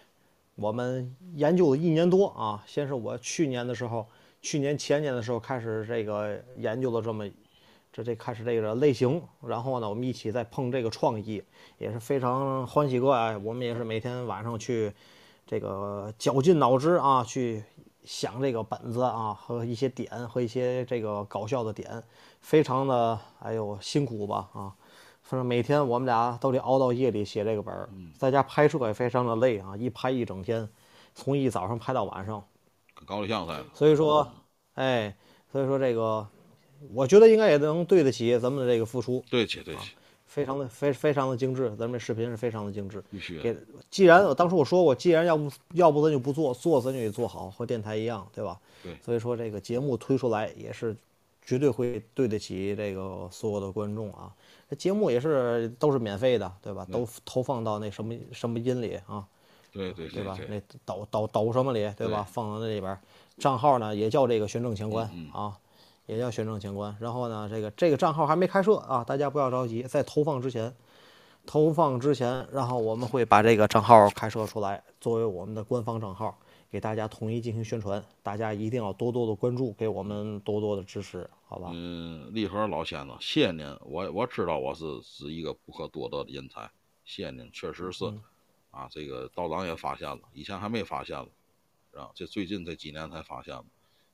Speaker 3: 我们研究了一年多啊，先是我去年的时候，去年前年的时候开始这个研究了这么。这这开始这个类型，然后呢，我们一起再碰这个创意，也是非常欢喜快。我们也是每天晚上去这个绞尽脑汁啊，去想这个本子啊和一些点和一些这个搞笑的点，非常的哎呦辛苦吧啊！反正每天我们俩都得熬到夜里写这个本儿，在家拍摄也非常的累啊，一拍一整天，从一早上拍到晚上，
Speaker 2: 搞对象在。
Speaker 3: 所以说，哎，所以说这个。我觉得应该也能对得起咱们的这个付出，
Speaker 2: 对得起，对得起，
Speaker 3: 非常的非非常的精致，咱们这视频是非常的精致。
Speaker 2: 必须。
Speaker 3: 给，既然我当初我说过，既然要不要不咱就不做，做咱就得做好，和电台一样，对吧？
Speaker 2: 对。
Speaker 3: 所以说这个节目推出来也是绝对会对得起这个所有的观众啊。这节目也是都是免费的，对吧？都投放到那什么什么音里啊？
Speaker 2: 对对
Speaker 3: 对吧？那抖抖抖什么里，对吧？放到那里边，账号呢也叫这个“玄正乾坤”啊。也叫玄正乾官，然后呢，这个这个账号还没开设啊，大家不要着急，在投放之前，投放之前，然后我们会把这个账号开设出来，作为我们的官方账号，给大家统一进行宣传。大家一定要多多的关注，给我们多多的支持，好吧？
Speaker 2: 嗯，立和老先生，谢谢您。我我知道我是是一个不可多得的人才，谢谢您，确实是。啊，这个道长也发现了，以前还没发现了，啊，这最近这几年才发现了。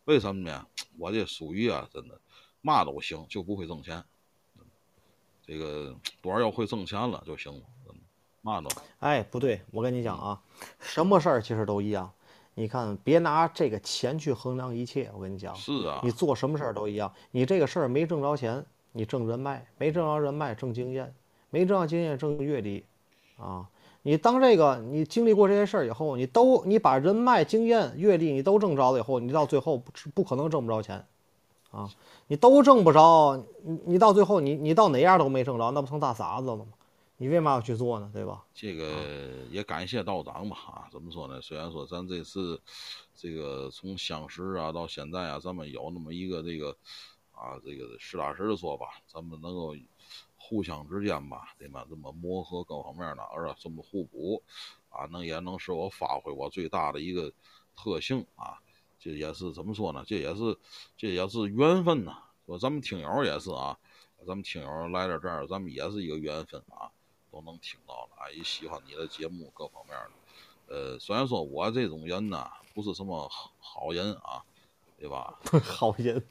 Speaker 2: 为什么呢？我这属于啊，真的嘛都行，就不会挣钱。这个多少要会挣钱了就行了，嘛都。
Speaker 3: 哎，不对，我跟你讲啊，什么事儿其实都一样。你看，别拿这个钱去衡量一切。我跟你讲，
Speaker 2: 是啊，
Speaker 3: 你做什么事儿都一样。你这个事儿没挣着钱，你挣人脉；没挣着人脉，挣经验；没挣着经验，挣阅历。啊，你当这个你经历过这些事儿以后，你都你把人脉、经验、阅历你都挣着了以后，你到最后不不可能挣不着钱。啊，你都挣不着，你你到最后你你到哪样都没挣着，那不成大傻子了吗？你为嘛要去做呢？对吧？
Speaker 2: 这个也感谢道长吧，啊，怎么说呢？虽然说咱这次这个从相识啊到现在啊，咱们有那么一个这个啊，这个实打实的说吧，咱们能够互相之间吧，对吧？这么磨合各方面的，而且这么互补啊，能也能使我发挥我最大的一个特性啊。这也是怎么说呢？这也是，这也是缘分呐。说咱们听友也是啊，咱们听友来到这儿，咱们也是一个缘分啊，都能听到了啊，也喜欢你的节目各方面的。呃，虽然说我这种人呢，不是什么好人啊，对吧？
Speaker 3: 好人，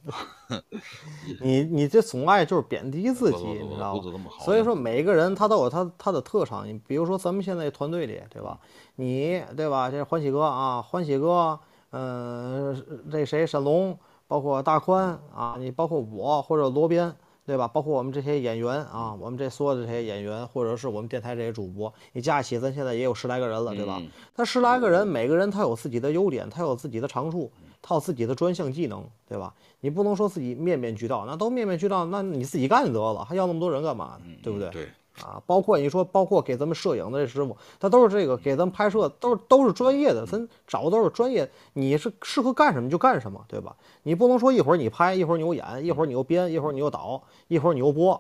Speaker 3: 你你这总爱就是贬低自己，你知道吗？所以说每个人他都有他他的特长。你比如说咱们现在团队里，对吧？你对吧？这欢喜哥啊，欢喜哥。嗯，这谁沈龙，包括大宽啊，你包括我或者罗宾，对吧？包括我们这些演员啊，我们这所有的这些演员，或者是我们电台这些主播，你加起，咱现在也有十来个人了，对吧？他十来个人，每个人他有自己的优点，他有自己的长处，他有自己的专项技能，对吧？你不能说自己面面俱到，那都面面俱到，那你自己干就得了，还要那么多人干嘛？对不对？
Speaker 2: 对。
Speaker 3: 啊，包括你说，包括给咱们摄影的这师傅，他都是这个给咱们拍摄，都是都是专业的，咱找的都是专业。你是适合干什么就干什么，对吧？你不能说一会儿你拍，一会儿你又演，一会儿你又编，一会儿你又导，一会儿你又播。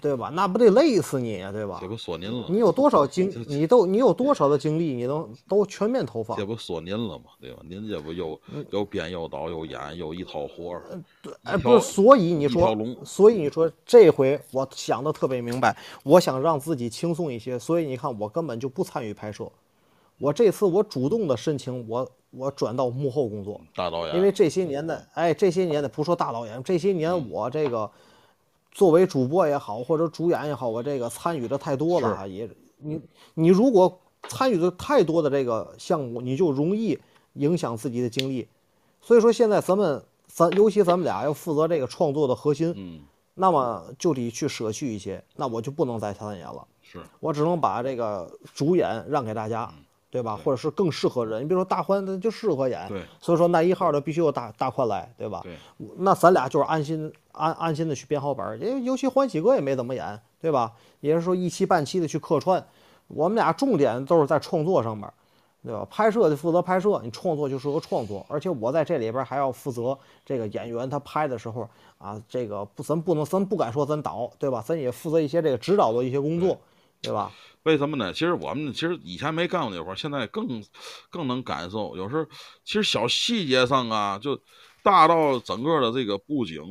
Speaker 3: 对吧？那不得累死你呀，对吧？
Speaker 2: 这不说您了。
Speaker 3: 你有多少精？你都你有多少的精力？你能都全面投放？
Speaker 2: 这不说您了吗？对吧？您这不又又编又导又演又一套活儿。
Speaker 3: 对，哎，不是，所以你说，所以你说这回我想的特别明白，我想让自己轻松一些，所以你看我根本就不参与拍摄。我这次我主动的申请，我我转到幕后工作。
Speaker 2: 大导演。
Speaker 3: 因为这些年的，哎，这些年的不说大导演，这些年我这个。作为主播也好，或者主演也好，我这个参与的太多了啊，也你你如果参与的太多的这个项目，你就容易影响自己的精力。所以说现在咱们咱尤其咱们俩要负责这个创作的核心，
Speaker 2: 嗯，
Speaker 3: 那么就得去舍去一些，那我就不能再参演了，
Speaker 2: 是
Speaker 3: 我只能把这个主演让给大家。对吧？或者是更适合人，你比如说大欢，他就适合演。
Speaker 2: 对，
Speaker 3: 所以说那一号的必须有大大宽来，对吧？
Speaker 2: 对，
Speaker 3: 那咱俩就是安心安安心的去编好本儿，因为尤其欢喜哥也没怎么演，对吧？也是说一期半期的去客串，我们俩重点都是在创作上面，对吧？拍摄就负责拍摄，你创作就是个创作，而且我在这里边还要负责这个演员他拍的时候啊，这个不咱不能咱不敢说咱导，对吧？咱也负责一些这个指导的一些工作，对吧？
Speaker 2: 为什么呢？其实我们其实以前没干过那活儿，现在更更能感受。有时候其实小细节上啊，就大到整个的这个布景、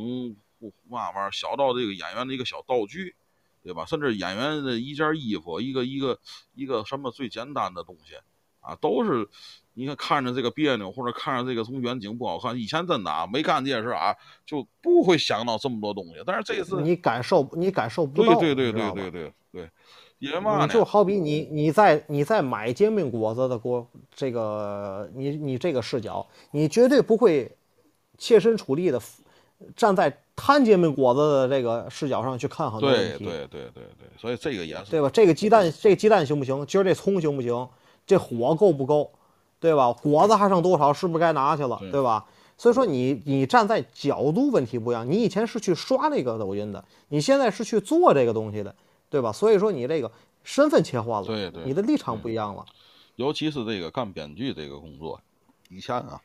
Speaker 2: 嘛玩意儿，小到这个演员的一个小道具，对吧？甚至演员的一件衣服、一个一个一个什么最简单的东西啊，都是你看看着这个别扭，或者看着这个从远景不好看。以前真的啊，没干这些事啊，就不会想到这么多东西。但是这次
Speaker 3: 你感受，你感受不到，
Speaker 2: 对对对对对对对。你
Speaker 3: 就好比你你在你在买煎饼果子的过这个你你这个视角，你绝对不会切身处地的站在摊煎饼果子的这个视角上去看很多问
Speaker 2: 题。对对对对对，所以这个也是
Speaker 3: 对吧？这个鸡蛋这鸡蛋行不行？今儿这葱行不行？这火够不够？对吧？果子还剩多少？是不是该拿去了？对吧？所以说你你站在角度问题不一样。你以前是去刷那个抖音的，你现在是去做这个东西的。对吧？所以说你这个身份切换了，
Speaker 2: 对对，
Speaker 3: 你的立场不一样了。
Speaker 2: 尤其是这个干编剧这个工作，以前啊，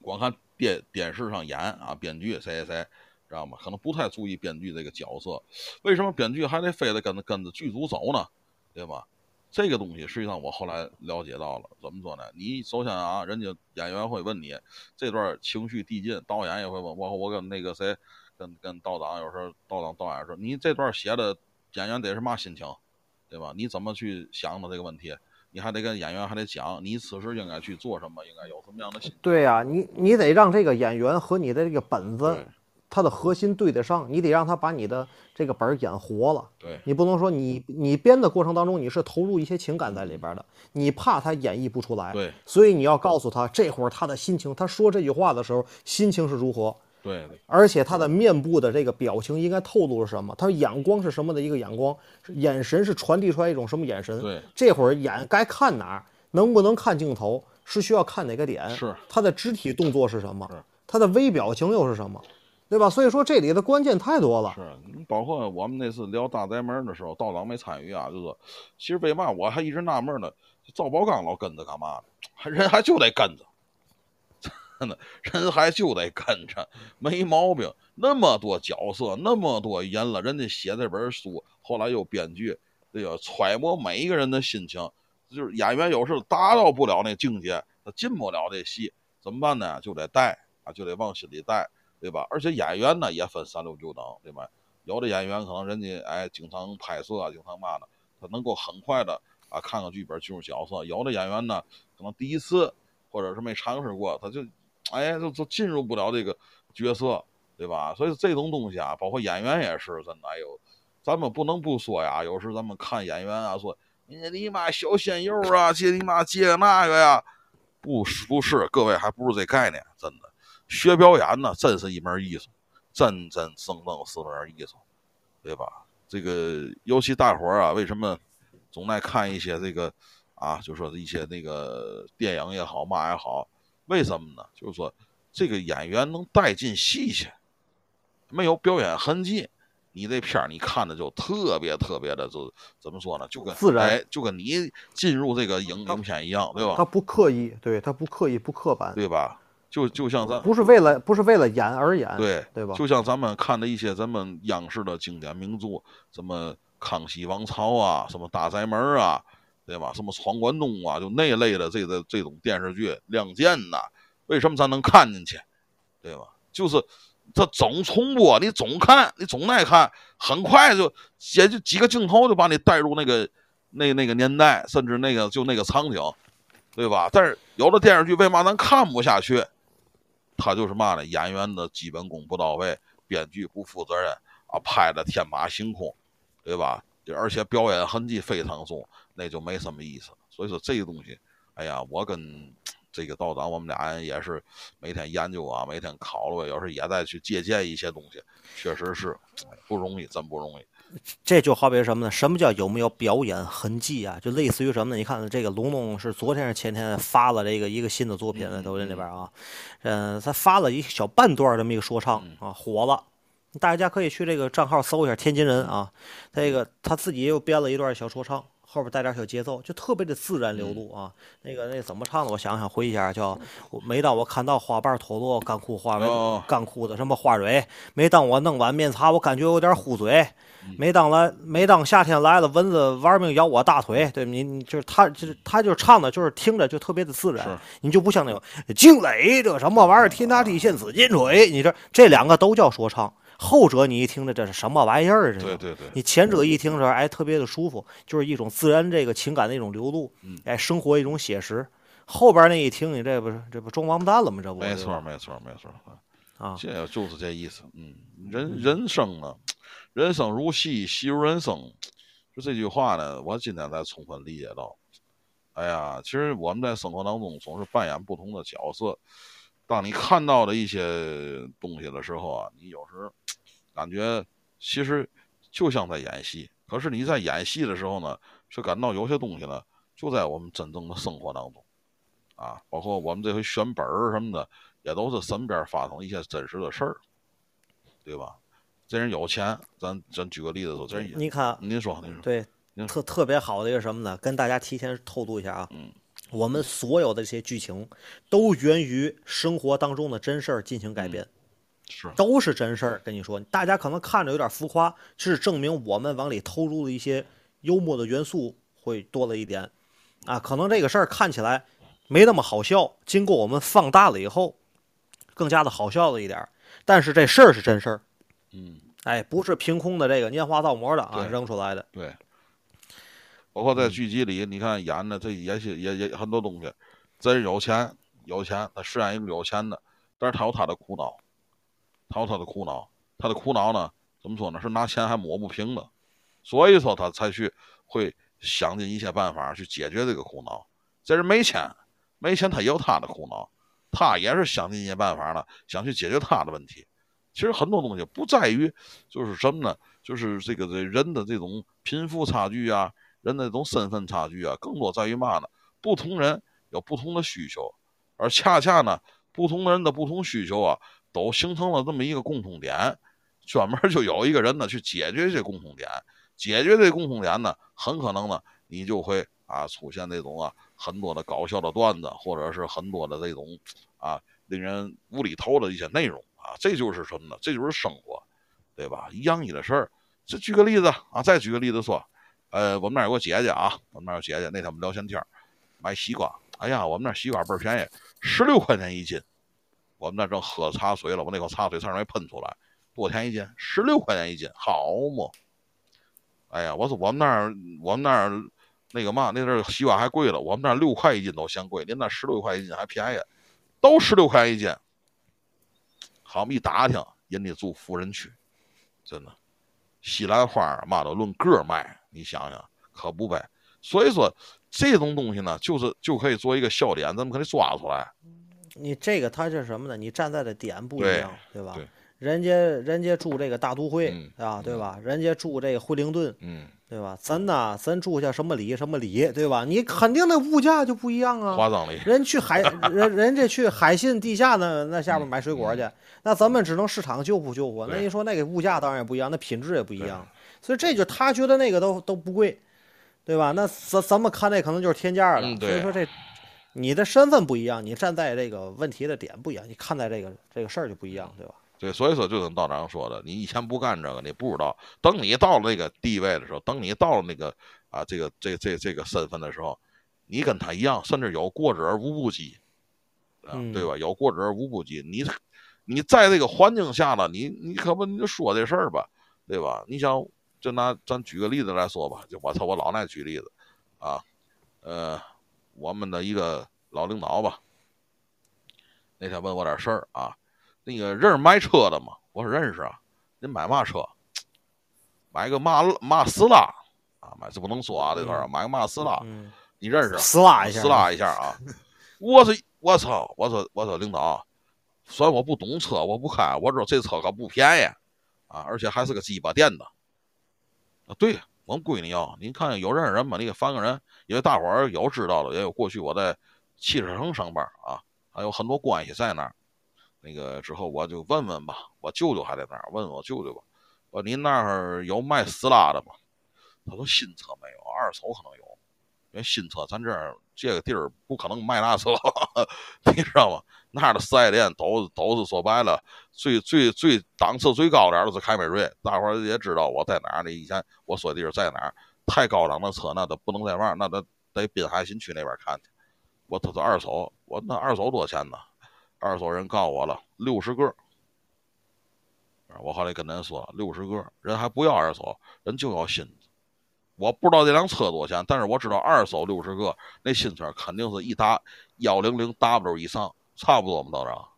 Speaker 2: 光看电电视上演啊，编剧谁谁谁，知道吗？可能不太注意编剧这个角色，为什么编剧还得非得跟着跟着剧组走呢？对吧？这个东西实际上我后来了解到了，怎么说呢？你首先啊，人家演员会问你这段情绪递进，导演也会问我，我跟那个谁，跟跟道长有时候道长导演说，你这段写的演员得是嘛心情，对吧？你怎么去想的这个问题？你还得跟演员还得讲，你此时应该去做什么，应该有什么样的心。
Speaker 3: 对呀、你你得让这个演员和你的这个本子
Speaker 2: 对，
Speaker 3: 它的核心对得上，你得让他把你的这个本儿演活了。
Speaker 2: 对
Speaker 3: 你不能说你你编的过程当中你是投入一些情感在里边的，你怕他演绎不出来，
Speaker 2: 对
Speaker 3: 所以你要告诉他这会儿他的心情，他说这句话的时候心情是如何，
Speaker 2: 对对。
Speaker 3: 而且他的面部的这个表情应该透露了什么，他眼光是什么的一个眼光，眼神是传递出来一种什么眼神，
Speaker 2: 对。
Speaker 3: 这会儿眼该看哪儿，能不能看镜头，是需要看哪个点，
Speaker 2: 是。
Speaker 3: 他的肢体动作是什么？
Speaker 2: 是，
Speaker 3: 他的微表情又是什么，对吧？所以说这里的关键太多了。
Speaker 2: 是，你包括我们那次聊大宅门的时候，道长没参与啊，就是说其实为嘛我还一直纳闷呢？赵宝刚老跟着干嘛呢？还人还就得跟着，人还就得跟着，没毛病。那么多角色，那么多人了，人家写这本书，后来又编剧，这个揣摩每一个人的心情，就是演员有时候达到不了那境界，他进不了这戏，怎么办呢？就得带啊，就得往心里带。对吧？而且演员呢也分三六九等，对吧？有的演员可能人家哎经常拍摄啊，经常嘛的，他能够很快的啊看看剧本进入角色。有的演员呢，可能第一次或者是没尝试过，他就哎就就进入不了这个角色，对吧？所以这种东西啊，包括演员也是真的。哎呦，咱们不能不说呀，有时咱们看演员啊，说你你妈小鲜肉啊，接你妈接那个呀，不不是，各位还不是这概念，真的。学表演呢，真是一门艺术，真真正正是门艺术，对吧？这个尤其大伙儿啊，为什么总爱看一些这个啊，就说一些那个电影也好，嘛也好，为什么呢？就是说这个演员能带进戏去，没有表演痕迹，你这片儿你看的就特别特别的，就怎么说呢？就跟
Speaker 3: 自然
Speaker 2: 哎，就跟你进入这个影影片一样，对吧？
Speaker 3: 他不刻意，对他不刻意不刻板，
Speaker 2: 对吧？就就像咱
Speaker 3: 不是为了不是为了演而演，
Speaker 2: 对
Speaker 3: 对吧？
Speaker 2: 就像咱们看的一些咱们央视的经典名著，什么《康熙王朝》啊，什么《大宅门》啊，对吧？什么《闯关东》啊，就那类的这个这种电视剧，《亮剑》呐，为什么咱能看进去？对吧？就是它总重播，你总看，你总爱看，很快就也就几个镜头就把你带入那个那那个年代，甚至那个就那个场景，对吧？但是有的电视剧为嘛咱看不下去？他就是嘛呢？演员的基本功不到位，编剧不负责任啊，拍的天马行空，对吧？而且表演痕迹非常重，那就没什么意思。所以说这个东西，哎呀，我跟 这个道长我们俩人也是每天研究啊，每天考虑，有时候也在去借鉴一些东西，确实是哎 不容易，真不容易。
Speaker 3: 这就好比什么呢？什么叫有没有表演痕迹啊？就类似于什么呢？你看这个龙龙是昨天是前天发了这个一个新的作品在抖音里边啊，嗯、他发了一小半段这么一个说唱啊，火了。大家可以去这个账号搜一下天津人啊，这个他自己又编了一段小说唱，后边带点小节奏，就特别的自然流露啊。那个那怎么唱的？我想想回忆一下，叫我每当我看到花瓣脱落，干枯花蕊
Speaker 2: 哦，
Speaker 3: 干枯的什么花蕊，每当我弄碗面茶，我感觉有点糊嘴。每当来，每当夏天来了，蚊子玩命咬我大腿，对你，你就是他，就是他，就是唱的，就是听着就特别的自然，你就不像那种惊雷这什么玩意儿，天塌地陷紫金锤，你这这两个都叫说唱，后者你一听着这是什么玩意儿？这个
Speaker 2: 对对对，
Speaker 3: 你前者一听着，哎，特别的舒服，就是一种自然这个情感的一种流露，
Speaker 2: 嗯
Speaker 3: 哎，生活一种写实。后边那一听，你这不是这不装王八蛋了吗？这不
Speaker 2: 没错没错没错。
Speaker 3: 啊，
Speaker 2: 这就是这意思。嗯，人人生啊，人生如戏，戏如人生。就这句话呢，我今天才充分理解到。哎呀，其实我们在生活当中总是扮演不同的角色。当你看到的一些东西的时候啊，你有时感觉其实就像在演戏。可是你在演戏的时候呢，却感到有些东西呢，就在我们真正的生活当中。啊，包括我们这回选本儿什么的，也都是身边发生一些真实的事儿，对吧？这人有钱，咱咱举个例子说，这人也
Speaker 3: 你看，
Speaker 2: 您说您说，
Speaker 3: 对，特特别好的一个什么呢？跟大家提前透露一下啊，
Speaker 2: 嗯
Speaker 3: 我们所有的这些剧情都源于生活当中的真事儿进行改编。
Speaker 2: 是
Speaker 3: 都是真事儿。跟你说，大家可能看着有点浮夸，是证明我们往里投入的一些幽默的元素会多了一点啊。可能这个事儿看起来没那么好笑，经过我们放大了以后，更加的好笑了一点。但是这事儿是真事儿，
Speaker 2: 嗯，
Speaker 3: 哎，不是凭空的这个拈花造模的啊扔出来的。
Speaker 2: 对。包括在剧集里，你看演的这也些也也很多东西，这人有钱有钱，他饰演一个有钱的，但是他有他的苦恼，他有他的苦恼，他的苦恼呢，怎么说呢？是拿钱还抹不平的，所以说他才去会想尽一切办法去解决这个苦恼。这人没钱，没钱他也有他的苦恼，他也是想尽一切办法呢，想去解决他的问题。其实很多东西不在于就是什么呢？就是这个这人的这种贫富差距啊，人的这种身份差距啊，更多在于嘛呢？不同人有不同的需求，而恰恰呢，不同人的不同需求啊，都形成了这么一个共同点，专门就有一个人呢去解决这共同点，解决这共同点呢，很可能呢，你就会啊出现那种啊很多的搞笑的段子，或者是很多的这种啊令人无厘头的一些内容啊，这就是什么呢？这就是生活，对吧？一样一的事儿。这举个例子啊，再举个例子说，呃，我们那儿有个姐姐啊，我们那儿有姐姐，那天我们聊闲天买西瓜，哎呀，我们那西瓜倍儿便宜，十六块钱一斤。我们那正喝茶水了，我那口茶水差点没喷出来，多少钱一斤？十六块钱一斤，好么？哎呀，我说我们那儿我们那儿那个嘛，那阵西瓜还贵了，我们那儿六块一斤都嫌贵，您那十六块一斤还便宜，都十六块一斤。好嘛，一打听，人家住富人区，真的，西兰花嘛都论个卖，你想想可不呗？所以说这种东西呢，就是就可以做一个笑点，咱们可以抓出来。
Speaker 3: 你这个它是什么呢？你站在的点不一样，对吧？
Speaker 2: 对
Speaker 3: 人家人家住这个大都会、
Speaker 2: 嗯
Speaker 3: 啊，对吧？人家住这个惠灵顿，
Speaker 2: 嗯，
Speaker 3: 对吧？咱呐，咱住下什么里什么里，对吧？你肯定那物价就不一样啊。
Speaker 2: 花葬里，
Speaker 3: 人去海人人家去海信地下那那下边买水果去，那咱们只能市场救护救护。那你说那个物价当然也不一样，那品质也不一样。所以这就他觉得那个都都不贵，对吧？那咱咱们看那可能就是天价了。
Speaker 2: 嗯
Speaker 3: 所以说这你的身份不一样，你站在这个问题的点不一样，你看待这个这个事儿就不一样，对吧？
Speaker 2: 对，所以说就跟道长说的，你以前不干这个，你不知道。等你到了那个地位的时候，等你到了那个啊这个这这这个身份的时候，你跟他一样，甚至有过之而无不及，啊，
Speaker 3: 嗯
Speaker 2: 对吧？有过之而无不及。你你在这个环境下了，你你可不你就说这事儿吧，对吧？你想，就拿咱举个例子来说吧，就我操，我老爱举例子啊，呃，我们的一个老领导吧，那天问我点事儿啊。那个认识卖车的吗？我说认识啊。您买嘛车？买个马马斯拉啊，买这不能说啊，这块儿买个马斯拉，
Speaker 3: 嗯，
Speaker 2: 你认识啊？
Speaker 3: 撕拉一下，
Speaker 2: 撕拉一下啊！我说我操！我说我说领导，虽然我不懂车，我不开，我知道这车可不便宜啊，而且还是个鸡巴店的。对我们闺女要，您看有认识人吗？你给翻个人，因为大伙儿有知道的，也有过去我在汽车城上班啊，还有很多关系在那儿。那个之后我就问问吧，我舅舅还在那儿，问我舅舅吧。我您那儿有卖斯拉的吗？他说新车没有，二手可能有。因为新车咱这儿这个地儿不可能卖那车，你知道吗？那儿的四 S 店都都是说白了，最最最档次最高点儿的是凯美瑞，大伙儿也知道我在哪儿呢。以前我说的地儿在哪儿，太高档的车那都不能在玩儿，那得得滨海新区那边看去。我他说二手，我那二手多少钱呢？二手人告我了，六十个。我后来跟人说六十个，人还不要二手，人就要新的。我不知道这辆车多少钱，但是我知道二手六十个，那新车肯定是一打幺零零 W 以上，差不多嘛，道长。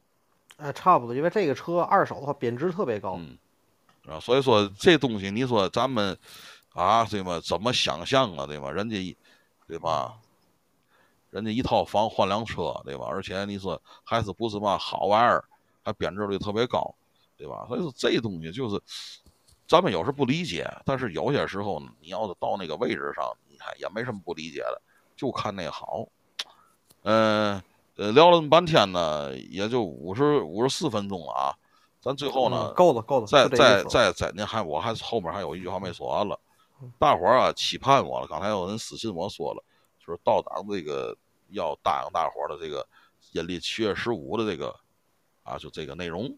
Speaker 3: 哎，差不多，因为这个车二手的话贬值特别高。
Speaker 2: 嗯，啊，所以说这东西，你说咱们啊，对吗？怎么想象啊，对吗？人家一，对吧？人家一套房换辆车，对吧？而且你说还是不是嘛好玩意儿，还贬值率特别高，对吧？所以说这东西就是咱们有时不理解，但是有些时候呢，你要是到那个位置上，你看也没什么不理解的，就看那好。嗯、呃，聊了那么半天呢，也就五十五十四分钟了啊。咱最后呢，
Speaker 3: 嗯够了，够了，
Speaker 2: 再再再再，您还我还后面还有一句话没说完了，大伙儿啊期盼我了。刚才有人私信我说了，就是到党这个要答应大伙儿的这个阴历七月十五的这个啊，就这个内容，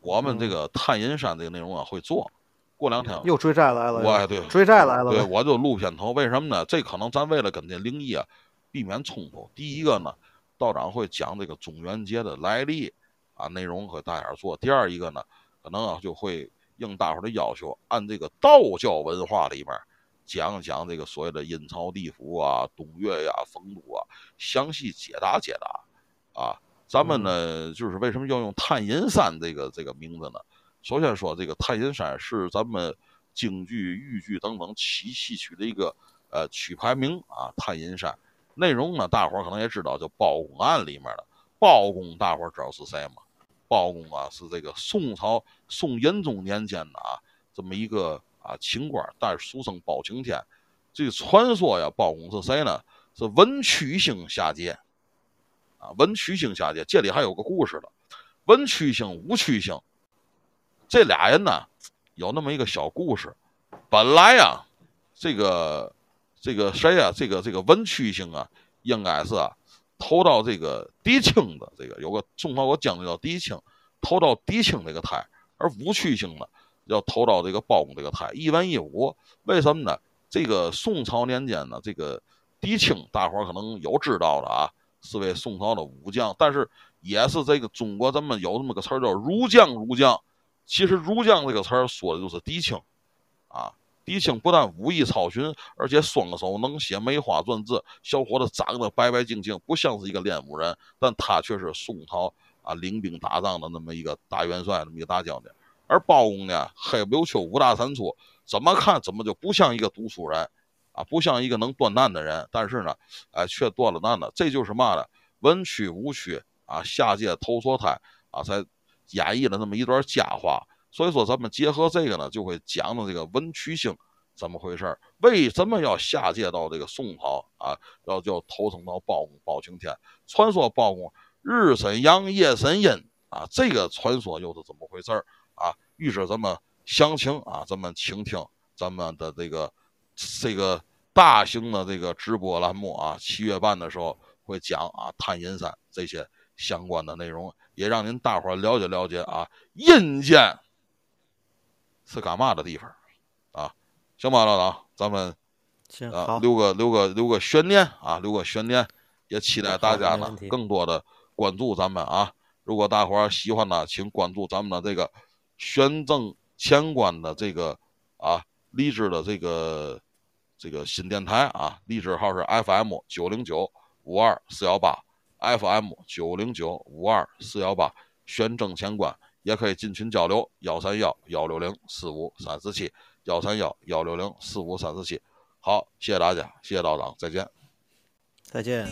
Speaker 2: 我们这个探阴山这个内容啊会做，过两天
Speaker 3: 又追债来了，
Speaker 2: 我哎对
Speaker 3: 追债来了，
Speaker 2: 对，我就录片头，为什么呢？这可能咱为了跟这灵异啊避免冲突。第一个呢，道长会讲这个中元节的来历啊，内容和大家做。第二一个呢，可能啊就会应大伙的要求，按这个道教文化里面讲讲这个所谓的阴曹地府啊、东岳呀、丰都啊，详细解答解答啊。咱们呢，就是为什么要用探阴山这个这个名字呢？首先说，这个探阴山是咱们京剧、豫剧等等七戏曲的一个呃曲牌名啊。探阴山内容呢，大伙儿可能也知道，就包公案里面的包公，大伙儿知道是谁吗？包公啊，是这个宋朝宋仁宗年间的啊，这么一个啊清官，但是俗称包青天。这个传说呀，包公是谁呢？是文曲星下界。啊，文曲星下界，这里还有个故事的。文曲星、武曲星，这俩人呢，有那么一个小故事。本来呀，这个这个谁呀，这个这个文曲星啊，应该是啊，投到这个狄青的这个有个宋朝有将军叫狄青，投到狄青这个胎，而武曲星呢，要投到这个包公这个胎，一文一武。为什么呢？这个宋朝年间呢，这个狄青，大伙可能有知道的啊。是位宋朝的武将，但是也是这个中国咱们有这么个词儿叫“儒将”。儒将，其实“儒将”这个词儿说的就是狄青啊。狄青不但武艺超群，而且双手能写梅花篆字，小伙子长得白白净净，不像是一个练武人，但他却是宋朝啊领兵打仗的那么一个大元帅，那么一个大将军。而包公呢，黑不溜秋，五大三粗，怎么看怎么就不像一个读书人。啊，不像一个能断难的人，但是呢，哎，却断了难了。这就是嘛呢？文曲武曲啊，下界投错胎啊，才演绎了那么一段佳话。所以说，咱们结合这个呢，就会讲的这个文曲星怎么回事儿为什么要下界到这个宋朝啊？要要投生到包公包青天？传说包公日神阳，夜神阴啊，这个传说又是怎么回事儿啊？预示咱们详情啊，咱们倾听咱们的这个。这个大型的这个直播栏目啊，七月半的时候会讲啊，探阴山这些相关的内容，也让您大伙了解了解啊，阴间是干嘛的地方啊？行吧，老张，咱们啊留个留个留个悬念啊，留个悬念，也期待大家呢更多的关注咱们啊。如果大伙喜欢呢，请关注咱们的这个玄正乾官的这个啊励志的这个。这个新电台啊，励志号是 FM 九零九五二四幺八，FM 九零九五二四幺八，宣正乾官也可以进群交流，幺三幺幺六零四五三四七，幺三幺幺六零四五三四七。好，谢谢大家，谢谢道长，再见，
Speaker 3: 再见。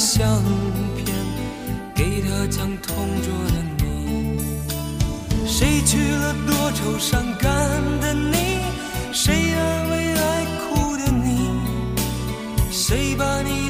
Speaker 4: 相片，给他讲同桌的你。谁娶了多愁善感的你？谁安慰爱哭的你？谁把你？